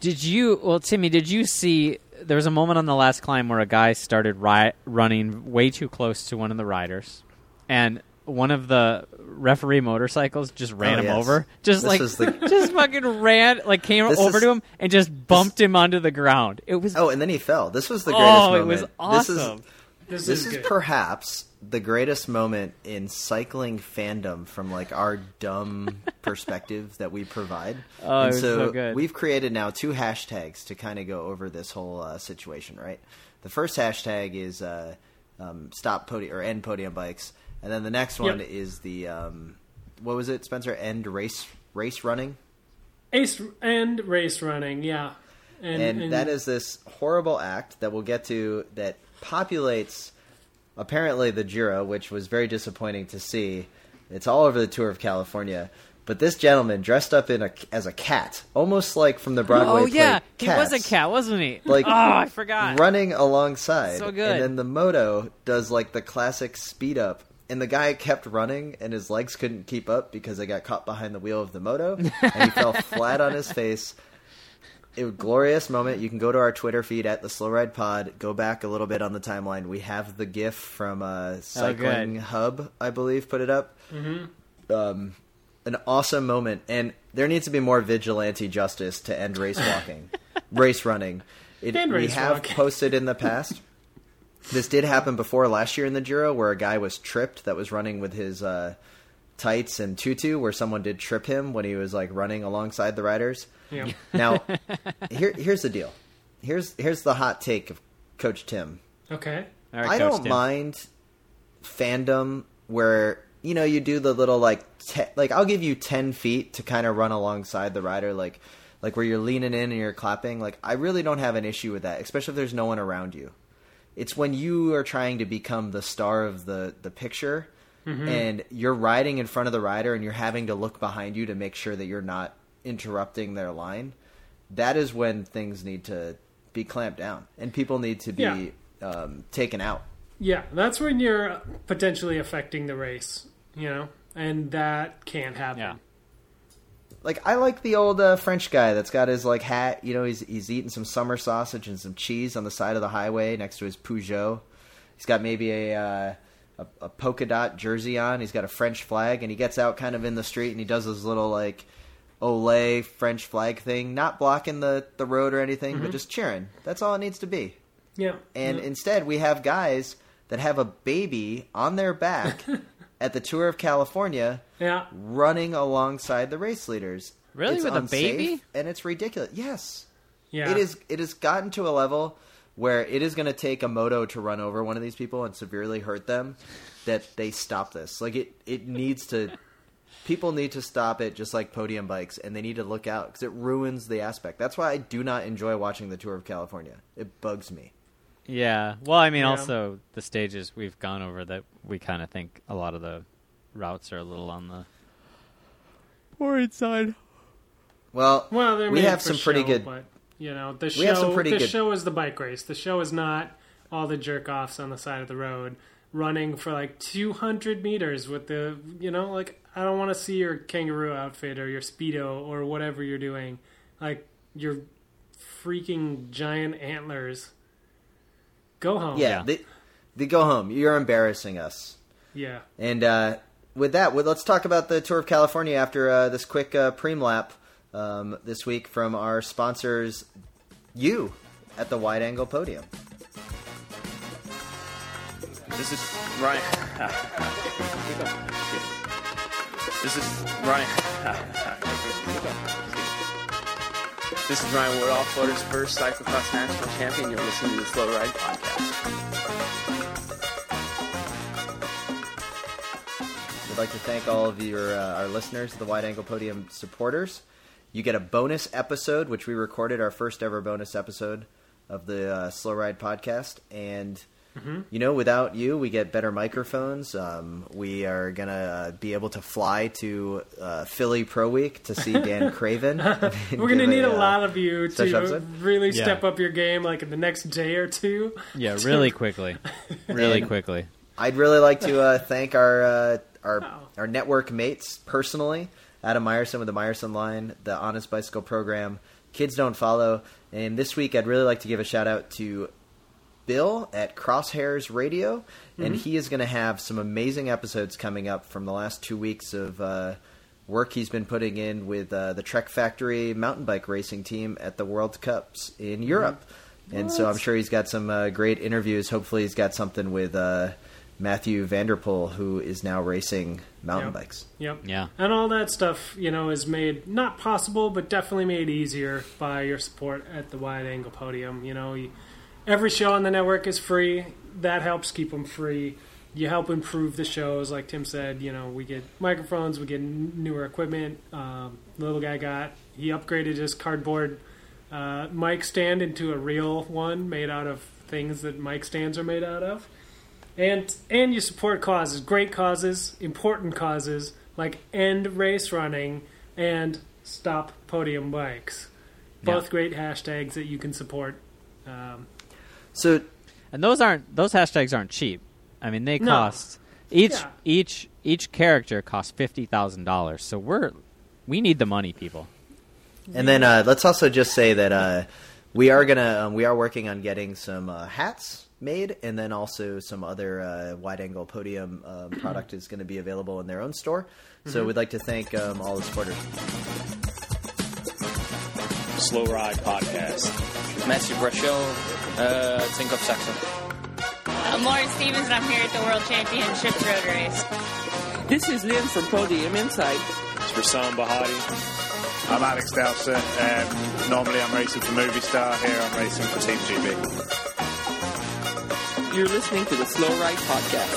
Did you? Well, Timmy, did you see? There was a moment on the last climb where a guy started ri- running way too close to one of the riders, and one of the referee motorcycles just ran Oh, him yes. over. Just This like, the- just fucking ran, like came This over is- to him and just bumped him onto the ground. It was. Oh, and then he fell. This was the greatest oh, it was awesome. This, This is, is, perhaps the greatest moment in cycling fandom from like our dumb perspective that we provide. Oh, and so good. we've created now two hashtags to kind of go over this whole uh, situation, right? The first hashtag is uh, um, stop podium or end podium bikes, and then the next one Yep. is the um, what was it, Spencer? End race race running. Ace and race running, yeah. And, and, that is this horrible act that we'll get to that populates apparently the Giro, which was very disappointing to see. It's all over the tour of California. But this gentleman dressed up in a as a cat, almost like from the Broadway Oh play yeah, he was a cat, wasn't he? Like oh, I forgot. running alongside. So good. And then the moto does like the classic speed up. And the guy kept running, and his legs couldn't keep up because they got caught behind the wheel of the moto, and he fell flat on his face. It was a glorious moment. You can go to our Twitter feed at the Slow Ride Pod. Go back a little bit on the timeline. We have the GIF from uh, Cycling good. Hub, I believe, put it up. Mm-hmm. Um, an awesome moment, and there needs to be more vigilante justice to end race walking, race running. It, And we have walking. posted in the past. This did happen before last year in the Giro, where a guy was tripped that was running with his uh, tights and tutu, where someone did trip him when he was like running alongside the riders. yeah. Now, here, here's the deal. Here's here's the hot take of Coach Tim. Okay. All right, I Coach don't Tim. mind fandom where you know you do the little like te- like I'll give you ten feet to kind of run alongside the rider, like like where you're leaning in and you're clapping. Like I really don't have an issue with that, especially if there's no one around you. It's when you are trying to become the star of the the picture. And you're riding in front of the rider, and you're having to look behind you to make sure that you're not interrupting their line. That is when things need to be clamped down, and people need to be Yeah. um, taken out. Yeah, that's when you're potentially affecting the race, you know, and that can't happen. Yeah. Like I like the old uh, French guy that's got his like hat. You know, he's he's eating some summer sausage and some cheese on the side of the highway next to his Peugeot. He's got maybe a uh, a, a polka dot jersey on. He's got a French flag, and he gets out kind of in the street and he does his little like Olay French flag thing, not blocking the the road or anything, but mm-hmm. just cheering. That's all it needs to be. Yeah. And yeah. instead, we have guys that have a baby on their back at the Tour of California yeah. running alongside the race leaders. Really? It's With a baby? And it's ridiculous. Yes. Yeah. It is it has gotten to a level where it is going to take a moto to run over one of these people and severely hurt them that they stop this. Like it it needs to people need to stop it just like podium bikes and they need to look out cuz it ruins the aspect. That's why I do not enjoy watching the Tour of California. It bugs me. Yeah. Well, I mean, Yeah. also the stages we've gone over that we kind of think a lot of the routes are a little on the Pouring sign. Well, Well, we have some pretty show, good. But you know, the show. We pretty the good- show is the bike race. The show is not all the jerk offs on the side of the road running for like 200 meters with the you know like I don't want to see your kangaroo outfit or your speedo or whatever you're doing, like your freaking giant antlers. Go home. yeah, Yeah. They, they go home. You're embarrassing us. yeah. And uh, with that, let's talk about the Tour of California after uh, this quick uh, preem lap um, this week from our sponsors, you at the Wide Angle Podium. This is Ryan. This is Ryan. This is Ryan Woodall, Florida's first cyclocross national champion. You're listening to the Slow Ride Podcast. We'd like to thank all of your uh, our listeners, the Wide Angle Podium supporters. You get a bonus episode, which we recorded our first ever bonus episode of the uh, Slow Ride podcast, and you know, without you, we get better microphones. Um, we are gonna uh, be able to fly to uh, Philly Pro Week to see Dan Craven. We're gonna need a lot of you to episode? really Yeah. step up your game, like in the next day or two. Yeah, really quickly. Really And- quickly. I'd really like to uh, thank our uh, our Oh. our network mates personally. Adam Meyerson with the Meyerson Line, the Honest Bicycle Program, Kids Don't Follow, and this week I'd really like to give a shout out to Bill at Crosshairs Radio, and he is going to have some amazing episodes coming up from the last two weeks of uh, work he's been putting in with uh, the Trek Factory mountain bike racing team at the World Cups in Europe. And so I'm sure he's got some uh, great interviews. Hopefully, he's got something with uh, Mathieu van der Poel, who is now racing mountain Yep. bikes. Yep. Yeah. And all that stuff, you know, is made not possible, but definitely made easier by your support at the Wide Angle Podium. You know, you, every show on the network is free. That helps keep them free. You help improve the shows, like Tim said. You know, we get microphones, we get newer equipment. Um, the little guy got he upgraded his cardboard uh, mic stand into a real one made out of things that mic stands are made out of and and you support causes, great causes, important causes like end race running and stop podium bikes. Both Yeah. great hashtags that you can support. Um, So And those aren't those hashtags aren't cheap. I mean, they No. cost each Yeah. each each character costs fifty thousand dollars. So we're we need the money, people. And then uh, let's also just say that uh, we are gonna um, we are working on getting some uh, hats made, and then also some other uh, wide angle podium um, product is going to be available in their own store. So we'd like to thank um, all the supporters. Slow Ride Podcast. Matthew Brachot, uh, Tinkoff Saxon. I'm Lauren Stevens, and I'm here at the World Championships Road Race. This is Lynn from Podium Insight. It's Rasan Bahadi. I'm Alex Dowsett. Um, normally I'm racing for Movistar. Here I'm racing for Team GB. You're listening to the Slow Ride Podcast.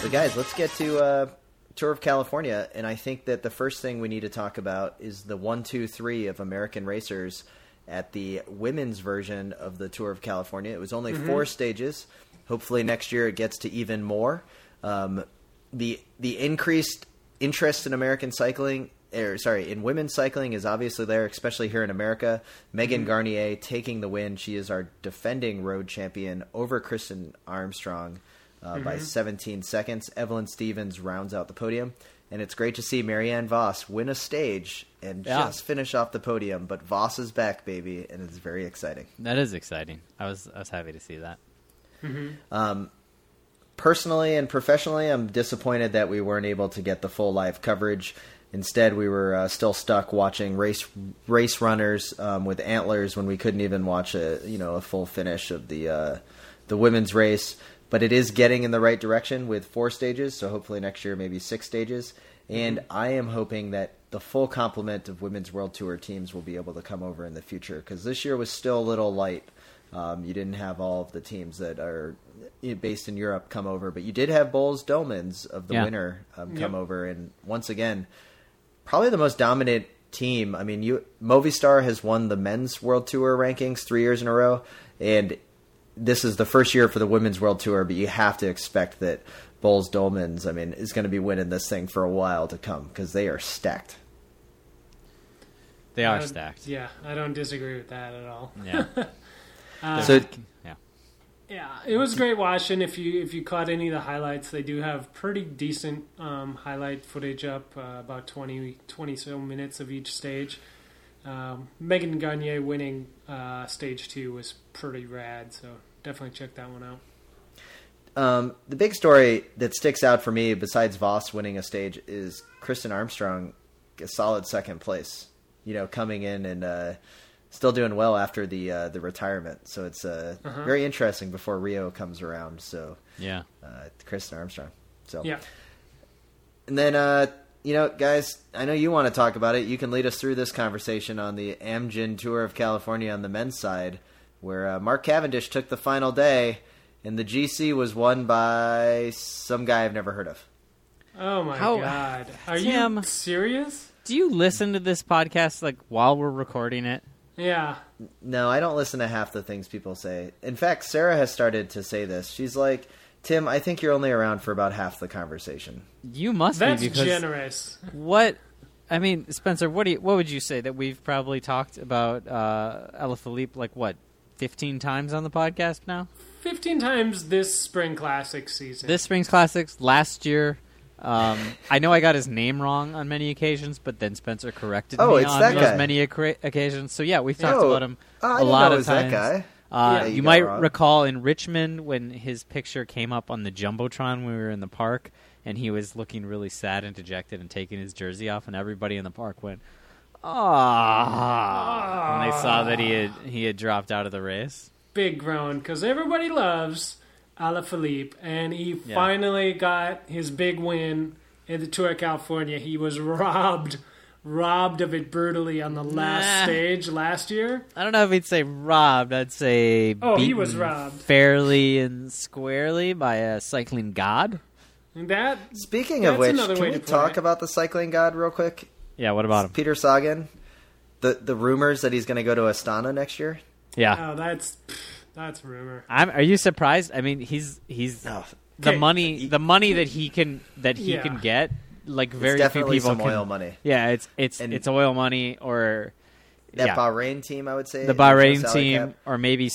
So, guys, let's get to uh, Tour of California, and I think that the first thing we need to talk about is the one, two, three of American racers at the women's version of the Tour of California. It was only four stages. Hopefully, next year it gets to even more. Um, the the increased interest in American cycling, or sorry, in women's cycling is obviously there, especially here in America. Megan mm-hmm. Guarnier taking the win. She is our defending road champion over Kristin Armstrong uh, by mm-hmm. 17 seconds. Evelyn Stevens rounds out the podium. And it's great to see Marianne Vos win a stage and Yeah. just finish off the podium. But Vos is back, baby, and it's very exciting. That is exciting. I was I was happy to see that. Mm-hmm. Um, personally and professionally, I'm disappointed that we weren't able to get the full live coverage. Instead, we were uh, still stuck watching race race runners um, with antlers when we couldn't even watch a you know a full finish of the uh, the women's race. But it is getting in the right direction with four stages, so hopefully next year maybe six stages. And I am hoping that the full complement of women's world tour teams will be able to come over in the future because this year was still a little light. Um, you didn't have all of the teams that are eh, based in Europe come over, but you did have Boels Dolmans of the Yeah. winner um, come Yep. over, and once again, probably the most dominant team. I mean, you Movistar has won the men's world tour rankings three years in a row, and this is the first year for the women's world tour. But you have to expect that Boels Dolmans, I mean, is going to be winning this thing for a while to come because they are stacked. They are stacked. Yeah, I don't disagree with that at all. Yeah. Uh, So yeah. Yeah, it was great watching. If you if you caught any of the highlights, they do have pretty decent um, highlight footage up, uh, about 20, 20 so minutes of each stage. Um, Megan Gagne winning uh, stage two was pretty rad, so definitely check that one out. Um, the big story that sticks out for me, besides Vos winning a stage, is Kristin Armstrong, a solid second place. You know, coming in and uh, still doing well after the uh, the retirement. So it's uh, Uh-huh. very interesting before Rio comes around. So Yeah. uh, Kristin Armstrong. So Yeah, and then uh, you know, guys, I know you want to talk about it. You can lead us through this conversation on the Amgen Tour of California on the men's side, where uh, Mark Cavendish took the final day, and the GC was won by some guy I've never heard of. Oh my How- god, are Tim. you serious? Do you listen to this podcast like while we're recording it? Yeah, No, I don't listen to half the things people say. In fact, Sarah has started to say this. She's like, "Tim, I think you're only around for about half the conversation." You must that's be because generous. what I mean, Spencer, what do you what would you say that we've probably talked about uh Alaphilippe like what, fifteen times on the podcast now? Fifteen times this spring classic season. This spring's classics, last year. Um, I know I got his name wrong on many occasions, but then Spencer corrected Oh, me it's on that those guy. many occa- occasions. So yeah, we've talked Oh, about him I a lot know it of was that times. guy. Uh, Yeah, you you might wrong. recall in Richmond when his picture came up on the jumbotron when we were in the park, and he was looking really sad and dejected and taking his jersey off, and everybody in the park went, "Ah!" when they saw that he had he had dropped out of the race. big groan because everybody loves Alaphilippe, and he Yeah. finally got his big win in the Tour of California. He was robbed, robbed of it brutally on the last Nah. stage last year. I don't know if he'd say robbed. I'd say Oh, he was robbed. fairly and squarely by a cycling god. And that Speaking of That's which, another can way we to talk it. about the cycling god real quick? Yeah, what about him? Peter Sagan, the the rumors that he's going to go to Astana next year. Yeah, oh, that's that's rumor. I'm, are you surprised? I mean, he's he's Oh, the Okay. money the money that he can that he Yeah. can get. Like it's very few definitely people some can. oil money. Yeah, it's it's And- it's oil money or That yeah, Bahrain team, I would say, the Bahrain team cap. or maybe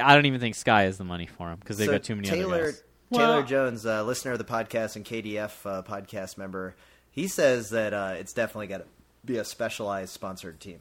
I don't even think Sky is the money for him because they've So got too many Taylor, other guys. Taylor Well- Jones, uh, listener of the podcast and KDF uh, podcast member, he says that uh, it's definitely got to be a specialized sponsored team,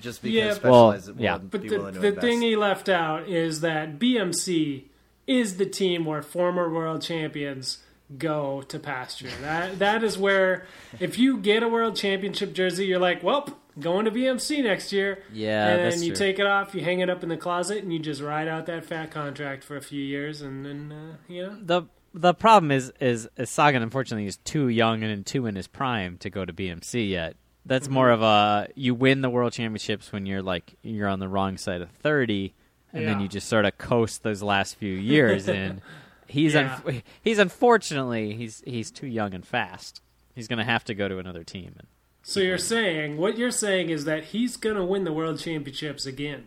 just because Yeah. Well, specialized will yeah. But be the, willing to the invest. thing he left out is that BMC is the team where former world champions go to pasture. That that is where if you get a world championship jersey, you're like, well, going to BMC next year. Yeah, and that's then you true. take it off, you hang it up in the closet, and you just ride out that fat contract for a few years, and then uh, you know. the the problem is is, is Sagan unfortunately is too young and too in his prime to go to BMC yet. That's Mm-hmm. more of a you win the world championships when you're like you're on the wrong side of thirty, and then you just sort of coast those last few years and He's Yeah. unf- he's unfortunately he's he's too young and fast. He's going to have to go to another team. And, So you're saying what you're saying is that he's gonna win the world championships again.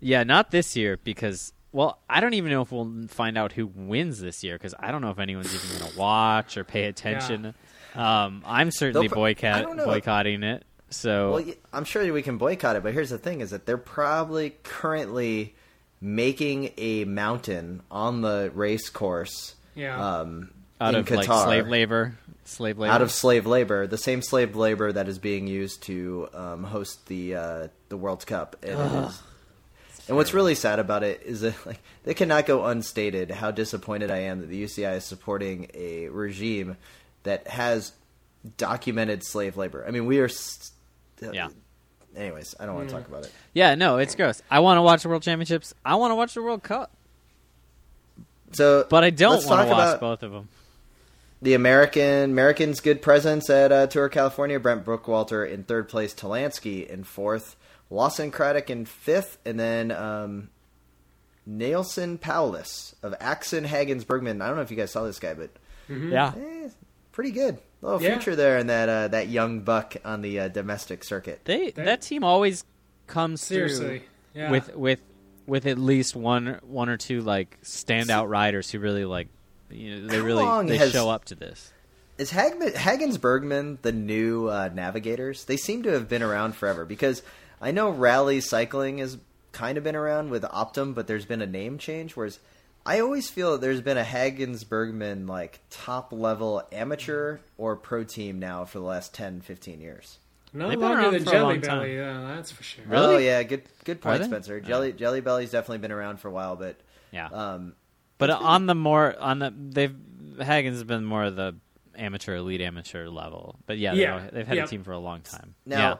yeah, not this year because well, I don't even know if we'll find out who wins this year because I don't know if anyone's even going to watch or pay attention. Um, I'm certainly pro- boycott boycotting it. So Well, y- I'm sure we can boycott it, but here's the thing: is that they're probably currently making a mountain on the race course Yeah. um, out in of Qatar like slave labor, slave labor out of slave labor, the same slave labor that is being used to um, host the uh, the World Cup. And, it is, and what's really sad about it is that like they cannot go unstated how disappointed I am that the UCI is supporting a regime that has documented slave labor. I mean, we are. s Yeah. Anyways, I don't want to talk about it. Yeah, no, it's gross. I want to watch the World Championships. I want to watch the World Cup, So, but I don't want to watch both of them. the American Americans' good presence at uh, Tour California. Brent Bookwalter in third place, Talansky in fourth, Lawson Craddock in fifth, and then um, Neilson Powless of Axeon Hagens Bergman. I don't know if you guys saw this guy, but Yeah, eh, pretty good. little Yeah. future there in that uh, that young buck on the uh, domestic circuit. they They- that team always comes Seriously. through Yeah. with with with at least one one or two like standout riders who really like You know, they How really they has- show up to this. Is Hagman, Hagens Bergman the new uh, navigators? They seem to have been around forever because I know rally cycling has kind of been around with Optum, but there's been a name change. Whereas I always feel that there's been a Hagens Bergman like top level amateur or pro team now for the last 10, 15 years. No They've been longer around than for a Jelly long Belly, yeah, that's for sure. Really? Oh yeah, good good point. Spencer. Jelly Jelly Belly's definitely been around for a while, but Yeah, um, but on the more on the they've Hagen's been more of the amateur, elite amateur level. But yeah, Yeah, they've, they've had yeah. a team for a long time. Now, yeah.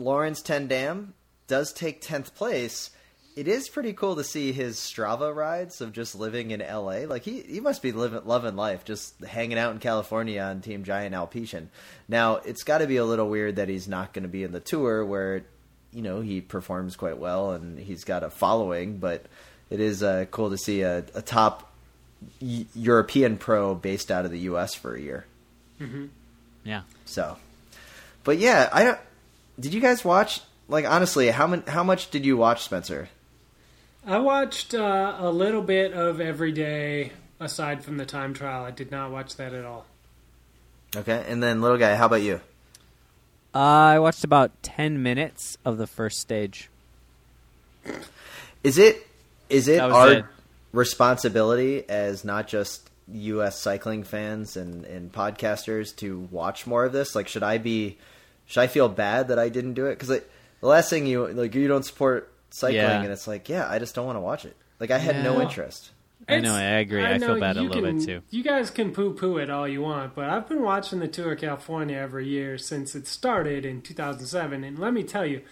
Laurens ten Dam does take 10th place. It is pretty cool to see his Strava rides of just living in LA. Like, he, he must be living, loving life, just hanging out in California on Team Giant Alpecin. Now, it's got to be a little weird that he's not going to be in the tour where, you know, he performs quite well and he's got a following, but it is uh, cool to see a, a top y- European pro based out of the U.S. for a year. yeah. So, but yeah, I don't. Did you guys watch? Like honestly, how many, How much did you watch, Spencer? I watched uh, a little bit of every day aside from the time trial. I did not watch that at all. Okay, and then little guy, how about you? Uh, I watched about ten minutes of the first stage. Is it is it our it. responsibility as not just U.S. cycling fans and and podcasters to watch more of this? Like, should I be? Should I feel bad that I didn't do it? Because like, the last thing you like, you don't support cycling, Yeah. and it's like, yeah, I just don't want to watch it. Like, I had no Yeah. interest. I know, I agree. I feel bad a little can- bit, too. You guys can poo poo it all you want, but I've been watching the Tour of California every year since it started in 2007, and let me tell you,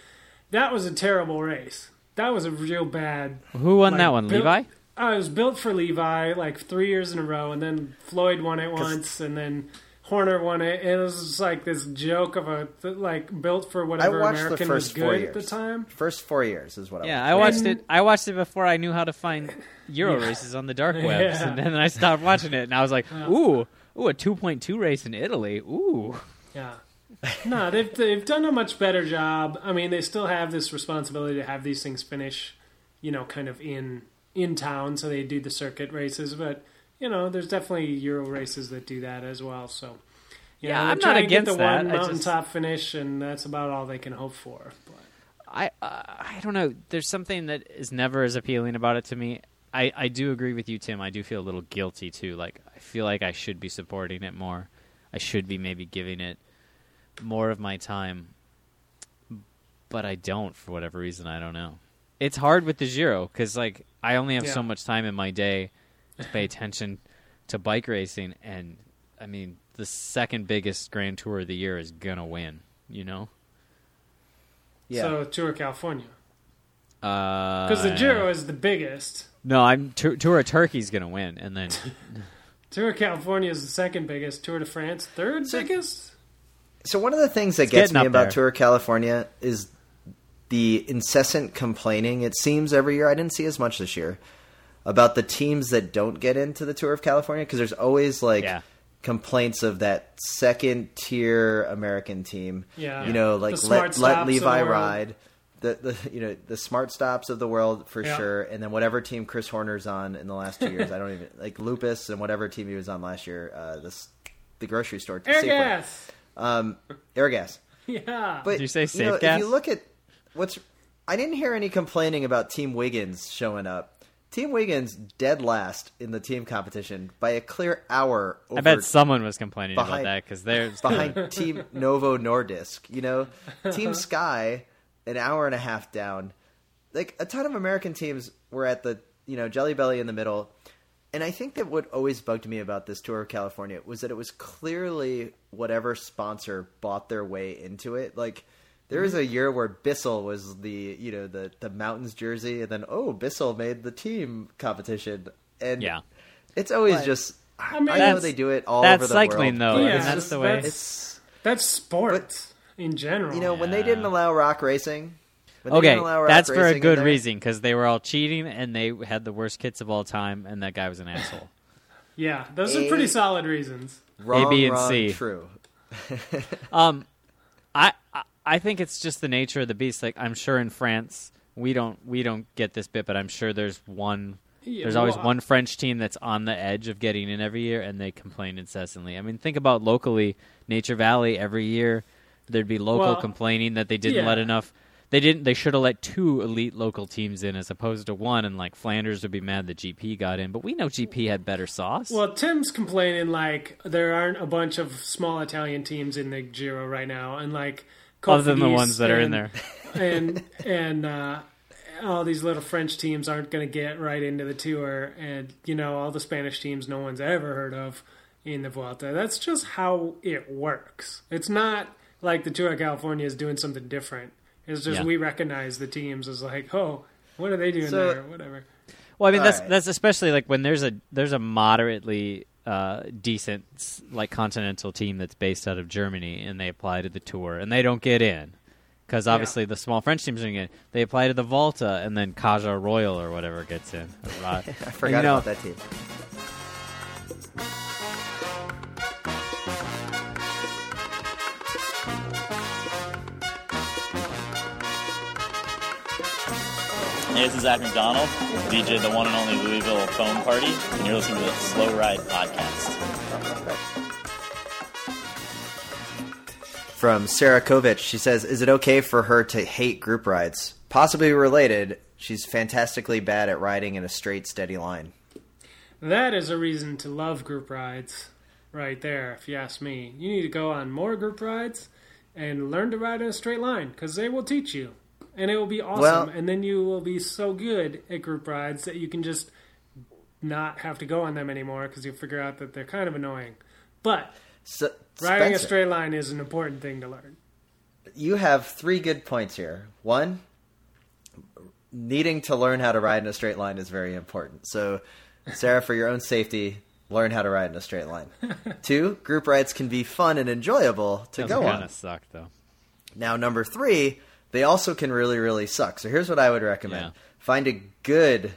that was a terrible race. That was a real bad. Who won like, that one? built- Levi. Uh, it was built for Levi like three years in a row, and then Floyd won it once, and then Horner won it, and it was just like this joke of a like built for I whatever watched American the was first four good years. at the time. First four years is what I. Yeah. I watched And- it. I watched it before I knew how to find Euro races on the dark web, Yeah. and then I stopped watching it, and I was like, "Ooh, ooh, a two point two race in Italy. Ooh, Yeah. No, they've they've done a much better job. I mean, they still have this responsibility to have these things finish, you know, kind of in in town, so they do the circuit races. But you know, there's definitely Euro races that do that as well. So you Yeah, know, I'm not to get against the one that. I just- finish, and that's about all they can hope for. But I uh, I don't know. There's something that is never as appealing about it to me. I, I do agree with you, Tim. I do feel a little guilty too. Like I feel like I should be supporting it more. I should be maybe giving it more of my time, but I don't for whatever reason. I don't know. It's hard with the Giro because like I only have so much time in my day to pay attention to bike racing, and I mean the second biggest Grand Tour of the year is gonna win. You know. Yeah. so Tour of California, uh, Because because the Giro is the biggest. No, I'm Tour, Tour of Turkey's gonna win, and then Tour of California is the second biggest. Tour de France, third So- biggest. So one of the things that It's gets me about there. Tour of California is the incessant complaining. It seems every year. I didn't see as much this year about the teams that don't get into the Tour of California because there's always like Yeah. complaints of that second tier American team. Yeah. you know, like let let Levi the ride. The, the you know the smart stops of the world for Yeah. sure, and then whatever team Chris Horner's on in the last two years, I don't even like Lupus and whatever team he was on last year. Uh, this the grocery store Safeway. Airgas. Um, Airgas. Yeah. But Did you say know, safe gas? If you look at what's, I didn't hear any complaining about Team Wiggins showing up. Team Wiggins dead last in the team competition by a clear hour. Over I bet someone was complaining about that because there's behind Team Novo Nordisk. You know, Team Sky an hour and a half down. Like a ton of American teams were at the you know Jelly Belly in the middle. And I think that what always bugged me about this tour of California was that it was clearly whatever sponsor bought their way into it. Like there was a year where Bissell was the you know the the mountains jersey, and then oh Bissell made the team competition, and yeah. it's always just. I, mean, know they do it all that's over the cycling, world. though, but Yeah, and it's that's just- the way. that's- It's That's sports in general. you know when they didn't allow rock racing. Okay, didn't allow rock that's for a good reason because they were all cheating and they had the worst kits of all time, and that guy was an asshole. yeah, those are pretty solid reasons. Wrong, A, B, and wrong, C. True. Um, I I- I think it's just the nature of the beast. Like I'm sure in France we don't we don't get this bit, but I'm sure there's one Yeah, There's always well, one French team that's on the edge of getting in every year, and they complain incessantly. I mean, think about locally, Nature Valley. Every year, there'd be local Well, complaining that they didn't yeah. let enough. They didn't. They should have let two elite local teams in as opposed to one. And like Flanders would be mad that GP got in, but we know GP had better sauce. Well, Tim's complaining like there aren't a bunch of small Italian teams in the Giro right now, and like other than the ones that are in there. and and uh, all these little French teams aren't going to get right into the tour, and you know all the Spanish teams no one's ever heard of in the Vuelta. That's just how it works. It's not like the Tour of California is doing something different. It's just Yeah. we recognize the teams as like, oh, what are they doing So- there? Whatever. Well, I mean All that's right. that's especially like when there's a there's a moderately uh, decent like continental team that's based out of Germany and they apply to the tour and they don't get in because obviously the small French teams are going to get. They apply to the Volta and then Caja Rural or whatever gets in. I I forgot about that team. Hey, this is Zach McDonald, DJ the one and only Louisville Phone Party, and you're listening to the Slow Ride Podcast. From Sarah Kovic, she says, "Is it okay for her to hate group rides? Possibly related. She's fantastically bad at riding in a straight, steady line. That is a reason to love group rides, right there. If you ask me, you need to go on more group rides and learn to ride in a straight line because they will teach you, and it will be awesome. Well- and then you will be so good at group rides that you can just not have to go on them anymore because you figure out that they're kind of annoying. But So, riding a straight line is an important thing to learn. you have three good points here. One, needing to learn how to ride in a straight line is very important. So, Sarah, for your own safety, learn how to ride in a straight line. Two, group rides can be fun and enjoyable to go on. kind on. of suck though. Now, number three, they also can really, really suck. So here's what I would recommend: Yeah. find a good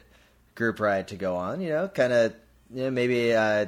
group ride to go on. You know, kind of, you know, maybe uh,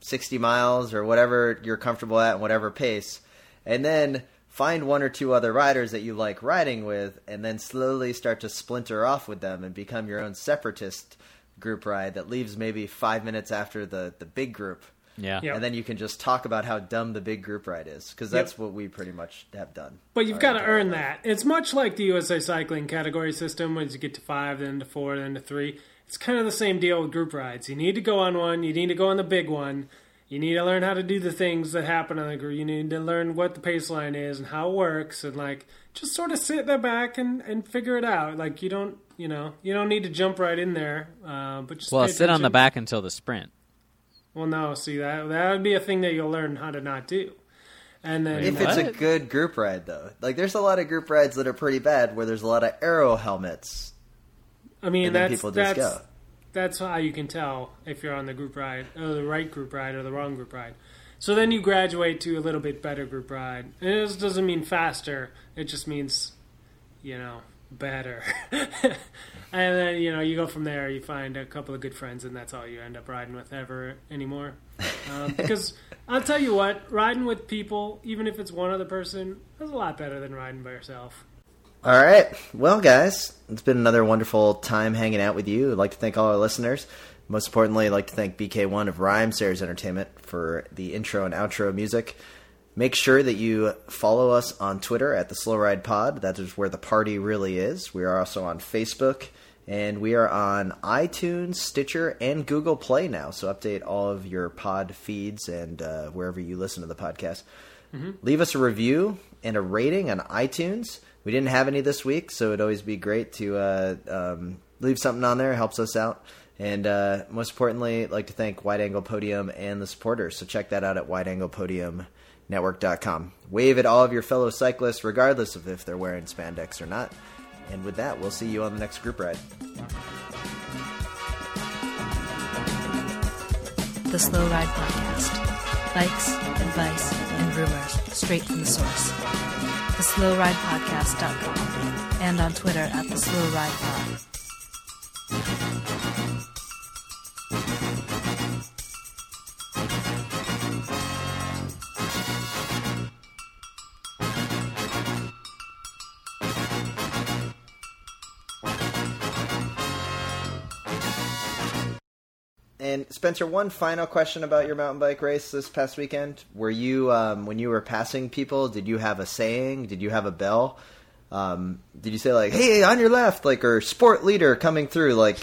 sixty miles or whatever you're comfortable at, and whatever pace, and then find one or two other riders that you like riding with, and then slowly start to splinter off with them and become your own separatist group ride that leaves maybe five minutes after the the big group. Yeah. Yep. And then you can just talk about how dumb the big group ride is, because that's what we pretty much have done. But you've got to earn life. that. It's much like the USA Cycling category system. Once you get to five, then to four, then to three. It's kind of the same deal with group rides. You need to go on one. You need to go on the big one. You need to learn how to do the things that happen on the group. You need to learn what the pace line is and how it works, and like just sort of sit there back and, and figure it out. Like you don't, you know, you don't need to jump right in there. Uh, but just Well, sit on the back until the sprint. Well, no, see that that would be a thing that you'll learn how to not do. And then If it's a good group ride, though, like there's a lot of group rides that are pretty bad, where there's a lot of arrow helmets, I mean, and then that's people just that's go. that's how you can tell if you're on the group ride, or the right group ride, or the wrong group ride. So then you graduate to a little bit better group ride. And this doesn't mean faster; it just means, you know, better. and then you know you go from there. You find a couple of good friends, and that's all you end up riding with ever anymore. Um, because I'll tell you what, riding with people, even if it's one other person, is a lot better than riding by yourself. All right, well, guys, it's been another wonderful time hanging out with you. I'd like to thank all our listeners. Most importantly, I'd like to thank BK1 of Rhymesayers Entertainment for the intro and outro music. Make sure that you follow us on Twitter at the Slow Ride Pod. That is where the party really is. We are also on Facebook and we are on iTunes, Stitcher, and Google Play now. So update all of your pod feeds and uh, wherever you listen to the podcast. Leave us a review and a rating on iTunes. We didn't have any this week, so it'd always be great to uh, um, leave something on there. It helps us out. And uh, most importantly, I'd like to thank Wide Angle Podium and the supporters. So check that out at wideanglepodiumnetwork.com. Wave at all of your fellow cyclists, regardless of if they're wearing spandex or not. And with that, we'll see you on the next group ride. The Slow Ride Podcast. Bikes, advice, and rumors straight from the source. TheSlowRidePodcast.com and on Twitter at The Slow Ride Pod. Spencer, one final question about your mountain bike race this past weekend. Were you um, when you were passing people? Did you have a saying? Did you have a bell? Um, did you say like, "Hey, on your left," like or "Sport leader coming through," like,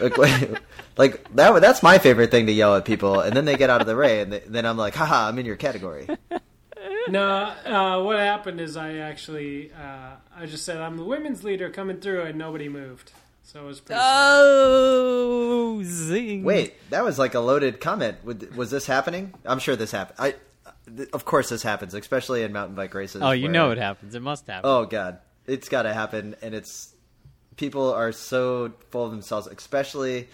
like, like that? That's my favorite thing to yell at people, and then they get out of the way, and they, then I'm like, "Haha, I'm in your category." no, uh, what happened is I actually uh, I just said I'm the women's leader coming through, and nobody moved. So it was pretty. Oh, zing! Wait, that was like a loaded comment. Was this happening? I'm sure this happened. I, of course, this happens, especially in mountain bike races. Oh, you where- know it happens. It must happen. Oh god, it's got to happen, and it's people are so full of themselves, especially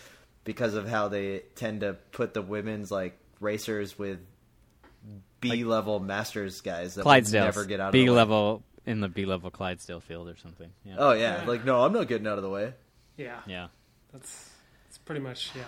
because of how they tend to put the women's like racers with B level masters guys that would Clydesdale. never get out of B level in the B level Clydesdale field or something. Yeah. Oh yeah, like no, I'm not getting out of the way. Yeah, Yeah. that's that's pretty much yeah.